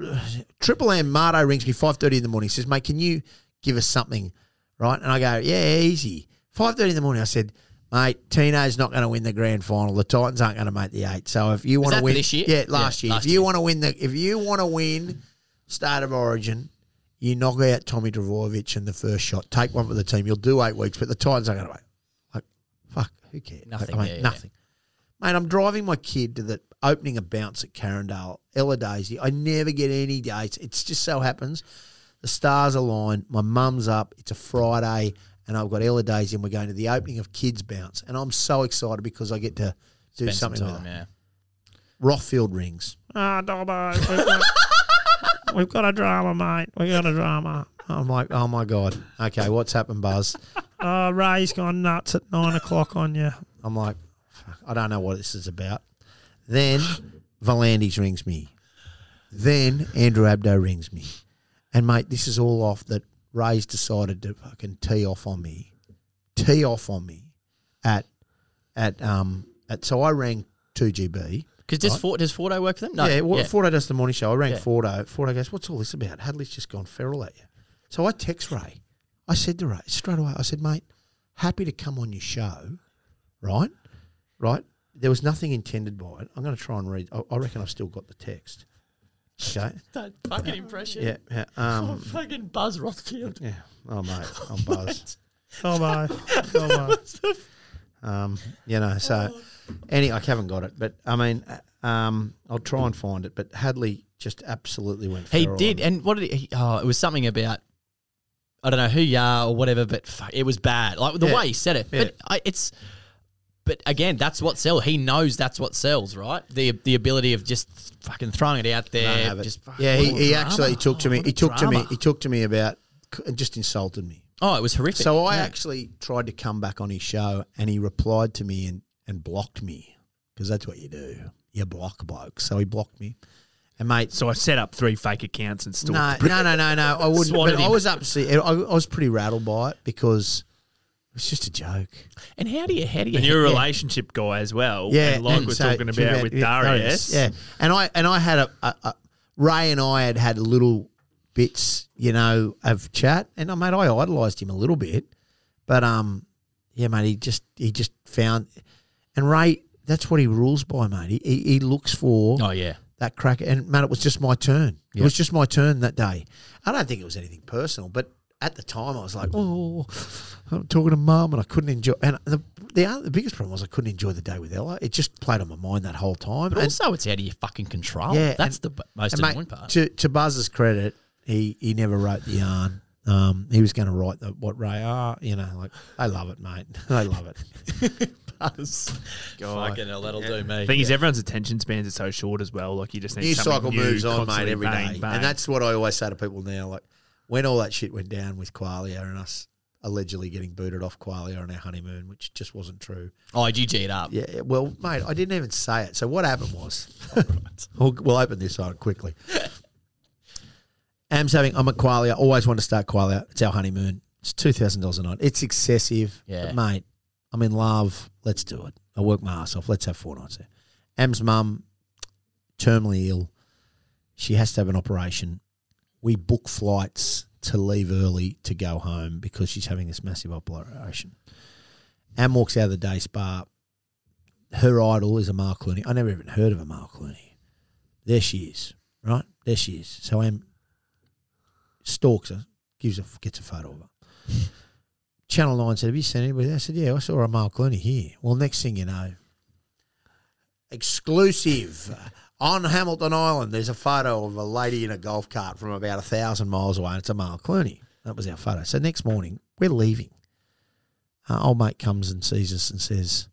Triple M Marto rings me five thirty in the morning. He says, "Mate, can you give us something?" Right, and I go, "Yeah, easy." Five thirty in the morning. I said, "Mate, Tino's not going to win the grand final. The Titans aren't going to make the eight. So if you want to win this year? yeah, last Yeah, year. last if you want to win the, if you want to win State of Origin." You knock out Tommy Trbojevic in the first shot. Take one for the team. You'll do eight weeks, but the Titans aren't going to wait. Like, fuck, who cares? Nothing, I mean, yeah, yeah. nothing. Mate, I'm driving my kid to the opening a bounce at Carindale, Ella Daisy. I never get any dates. It's just so happens the stars align. My mum's up. It's a Friday, and I've got Ella Daisy, and we're going to the opening of Kids Bounce, and I'm so excited because I get to do Spend some something time, with her. yeah. Rothfield rings. Ah, Dobbo, we've got, we've got a drama, mate. We've got a drama. I'm like, oh my god. Okay, what's happened, Buzz? Oh, Ray's gone nuts at nine o'clock on you. I'm like, I don't know what this is about. Then V'landys rings me. Then Andrew Abdo rings me. And mate, this is all off that Ray's decided to fucking tee off on me. Tee off on me at at um at so I rang two GB. Because does Right. Fort does Fordo work for them? No. yeah, well, Fordo does the morning show. I rang Yeah. Fordo. Fordo goes, What's all this about? Hadley's just gone feral at you. So I text Ray. I said to Ray straight away, I said, mate, happy to come on your show, right? Right? There was nothing intended by it. I'm going to try and read. I, I reckon I've still got the text. Okay. That fucking impression. Yeah. yeah um, fucking Buzz Rothfield. yeah. Oh, mate. I'm buzzed. Dobbo, Dobbo. Um, you know, so any I haven't got it, but I mean, um, I'll try and find it. But Hadley just absolutely went. He did, and what did he? Oh, it was something about I don't know who you are or whatever, but fuck, it was bad. Like the Yeah. way he said it, Yeah. but I, it's. But again, that's what sells. He knows that's what sells, right? The the ability of just fucking throwing it out there. no, but- just yeah, he, he actually took to Oh, me. what He a took to me. He took to me about and just insulted me. Oh, it was horrific. So I Yeah. actually tried to come back on his show, and he replied to me and, and blocked me because that's what you do. You block blokes. So he blocked me, and mate. So I set up three fake accounts and still. No, no, no, no, no. I wouldn't. But I was upset. I, I was pretty rattled by it because it was just a joke. And how do you how do you And you're a yeah. relationship guy as well. Yeah, and like and we're so- talking about with yeah, Darius. Yeah, and I and I had a, a, a Ray and I had had little bits, you know, of chat, and I mate, I idolised him a little bit, but um, yeah, mate, he just he just found, and Ray, that's what he rules by, mate. He he, he looks for Oh yeah. that crack, and man, it was just my turn. It was just my turn that day. I don't think it was anything personal, but at the time I was like, oh, I'm talking to mum, and I couldn't enjoy. And the the, the biggest problem was I couldn't enjoy the day with Ella. It just played on my mind that whole time. But And- also, it's out of your fucking control. Yeah, that's and- the most and mate, annoying part. To to Buzz's credit, he he never wrote the yarn. Um, he was going to write the what Ray are. You know, like they love it, mate. They love it. does. Fucking hell, that'll do me. thing is, everyone's attention spans are so short as well. Like you just need News something cycle moves on, mate, constantly every day, bang, bang. and that's what I always say to people now. Like when all that shit went down with Qualia and us allegedly getting booted off Qualia on our honeymoon, which just wasn't true. Oh, you G it up? Yeah, well, mate, I didn't even say it. So what happened was, we'll, we'll open this on quickly. Am's having. I'm at Qualia. Always want to start Qualia. It's our honeymoon. It's two thousand dollars a night. It's excessive, Yeah. but mate. I'm in love. Let's do it. I work my ass off. Let's have four nights there. Am's mum, terminally ill. She has to have an operation. We book flights to leave early to go home because she's having this massive operation. Anne walks out of the day spa her idol is Amal Clooney. I never even heard of Amal Clooney. There she is, right? There she is. So Anne stalks her, gives her, gets a photo of her. Channel 9 said, Have you seen anybody? I said, Yeah, I saw Amal Clooney here. Well, next thing you know, exclusive on Hamilton Island, there's a photo of a lady in a golf cart from about a thousand miles away, it's Amal Clooney. That was our photo. So next morning, we're leaving. Uh, old mate comes and sees us and says,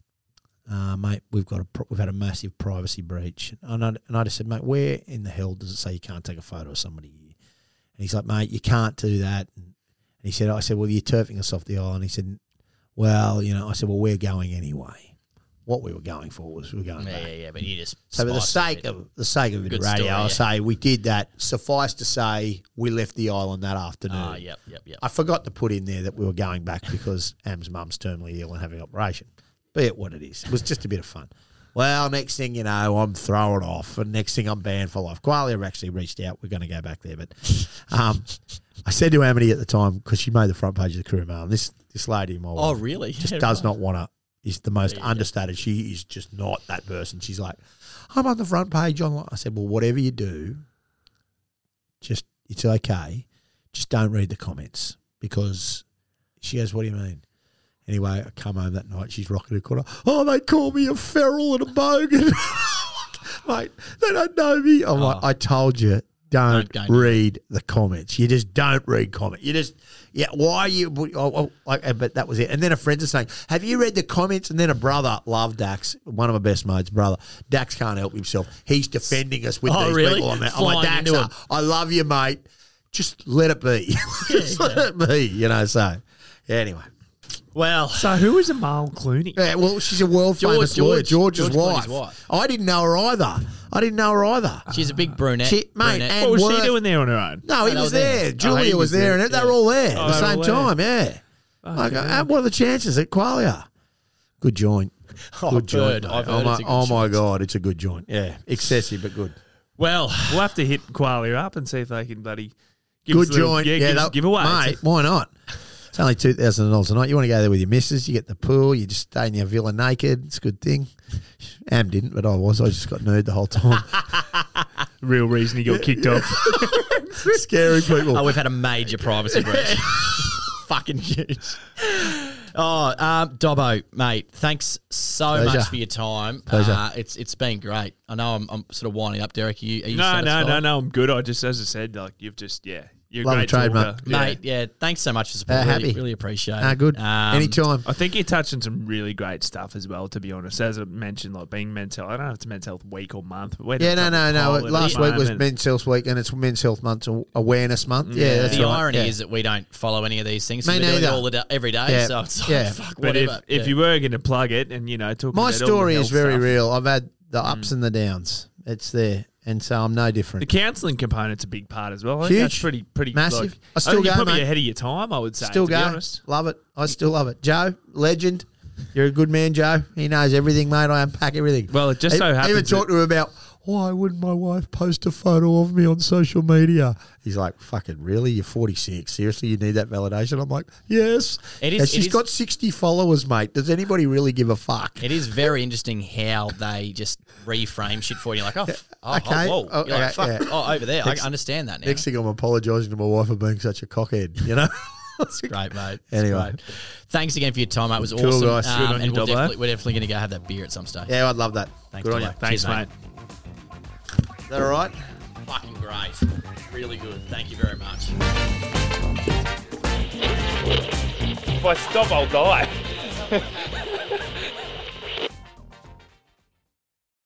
uh, mate, we've got a we've had a massive privacy breach. And I, and I just said, mate, where in the hell does it say you can't take a photo of somebody here? And he's like, mate, you can't do that. And he said, I said, well, you're turfing us off the island. He said, well, you know, I said, well, we're going anyway. What we were going for was we were going Yeah, back. yeah, yeah. But you just So for the sake of the sake of a bit Good of radio, story, I'll yeah. say we did that. Suffice to say, we left the island that afternoon. Ah, yep, yep, yep. I forgot to put in there that we were going back because Am's mum's terminally ill and having an operation. Be it what it is. It was just a bit of fun. Well, next thing you know, I'm throwing off, and next thing I'm banned for life. Qualia actually reached out. We're going to go back there, but um, I said to Amity at the time because she made the front page of the Courier Mail. And this this lady, my Oh, wife, really? just Yeah, does right. not want to. Is the most understated. She is just not that person. She's like, I'm on the front page online. I said, well, whatever you do, just it's okay. Just don't read the comments because she goes, what do you mean? Anyway, I come home that night. She's rocking her corner. Oh, they call me a feral and a bogan. Mate, they don't know me. I'm like, Oh. I told you, don't, Don't read the comments. You just don't read comment. You just, yeah, why are you, oh, oh, but that was it. And then a friend is saying, have you read the comments? And then a brother, love Dax, one of my best mates, brother. Dax can't help himself. He's defending us with Oh, these really? people on that. I'm like, Dax, into uh. I love you, mate. Just let it be. just let it be, you know, so anyway. Well, So who is Amal Clooney? Yeah, well, she's a world George- famous lawyer, George- George's George wife. Clooney's wife. I didn't know her either. I didn't know her either. she's a big brunette. She- mate, brunette. and- What was worth- she doing there on her own? No, he they was were there. there. Oh, Julia he was was there, there. and they were all there Oh, at the they were same all time. Yeah. Like, Okay. uh, what are the chances at Qualia? Good joint. Oh, Good I've joint. heard- mate. I've oh heard my, it's a good oh my god, it's a good joint. Yeah, excessive but good. well, We'll have to hit Qualia up and see if they can bloody give good us a little- joint. Yeah, Yeah, give, that- give away. mate. Why not? It's only two thousand dollars a night. You want to go there with your missus? You get the pool. You just stay in your villa naked. It's a good thing. Am didn't, but I was. I just got nude the whole time, Real reason he got kicked off. scaring people. oh, we've had a major privacy breach. Fucking huge. Oh, um, Dobbo, mate, thanks so Pleasure. much for your time. Pleasure. Uh, it's it's been great. I know I'm, I'm sort of winding up, Derek. Are you, are you no, no, no, no. I'm good. I just, as I said, like you've just, yeah, you're Love great the trade, mate. Yeah. mate. Yeah, thanks so much for support. Uh, really, happy. really appreciate it. Ah, good. Um, Anytime. I think you touched on some really great stuff as well. To be honest, as I mentioned, like being mental. I don't know if it's mental health week or month, but we're Yeah, no, no, no. Last the week was. Men's Health Week, and it's Men's Health Month Awareness Month. Yeah, Yeah. that's The right. irony Yeah. is that we don't follow any of these things. Me We do neither. all the da- every day. Yeah. So it's like, Yeah. fuck, But if, whatever. if Yeah. you were going to plug it and you know talk my about all the story is very stuff, real. I've had the Mm. ups and the downs. It's there, and so I'm no different. The counselling component's a big part as well. I think Huge. that's pretty, pretty Massive. Like, I still you're go, probably mate. ahead of your time. I would say. Still to go. Be honest. Love it. I still love it. Joe, legend. You're a good man, Joe. He knows everything, mate. I unpack everything. Well, it just so I happens even that- talked to him about why wouldn't my wife post a photo of me on social media? He's like, "Fucking really? You're 46. Seriously, you need that validation?" I'm like, "Yes." It is- And it she's is- got 60 followers, mate. Does anybody really give a fuck? It is very interesting how they just reframe shit for you. Like, oh, oh, Okay. oh, whoa. You're like, fuck. yeah. Oh, over there. Next- I understand that now. Next thing, I'm apologising to my wife for being such a cockhead. You know. It's great, mate. Anyway. great. Thanks again for your time, mate. It was Cool, awesome. guys. Um, and we'll Dobbo. definitely, we're definitely going to go have that beer at some stage. yeah, I'd love that. Thanks, Good on you. Thanks, Cheers, mate. Is that all right? Fucking great. Really good. Thank you very much. If I stop, I'll die.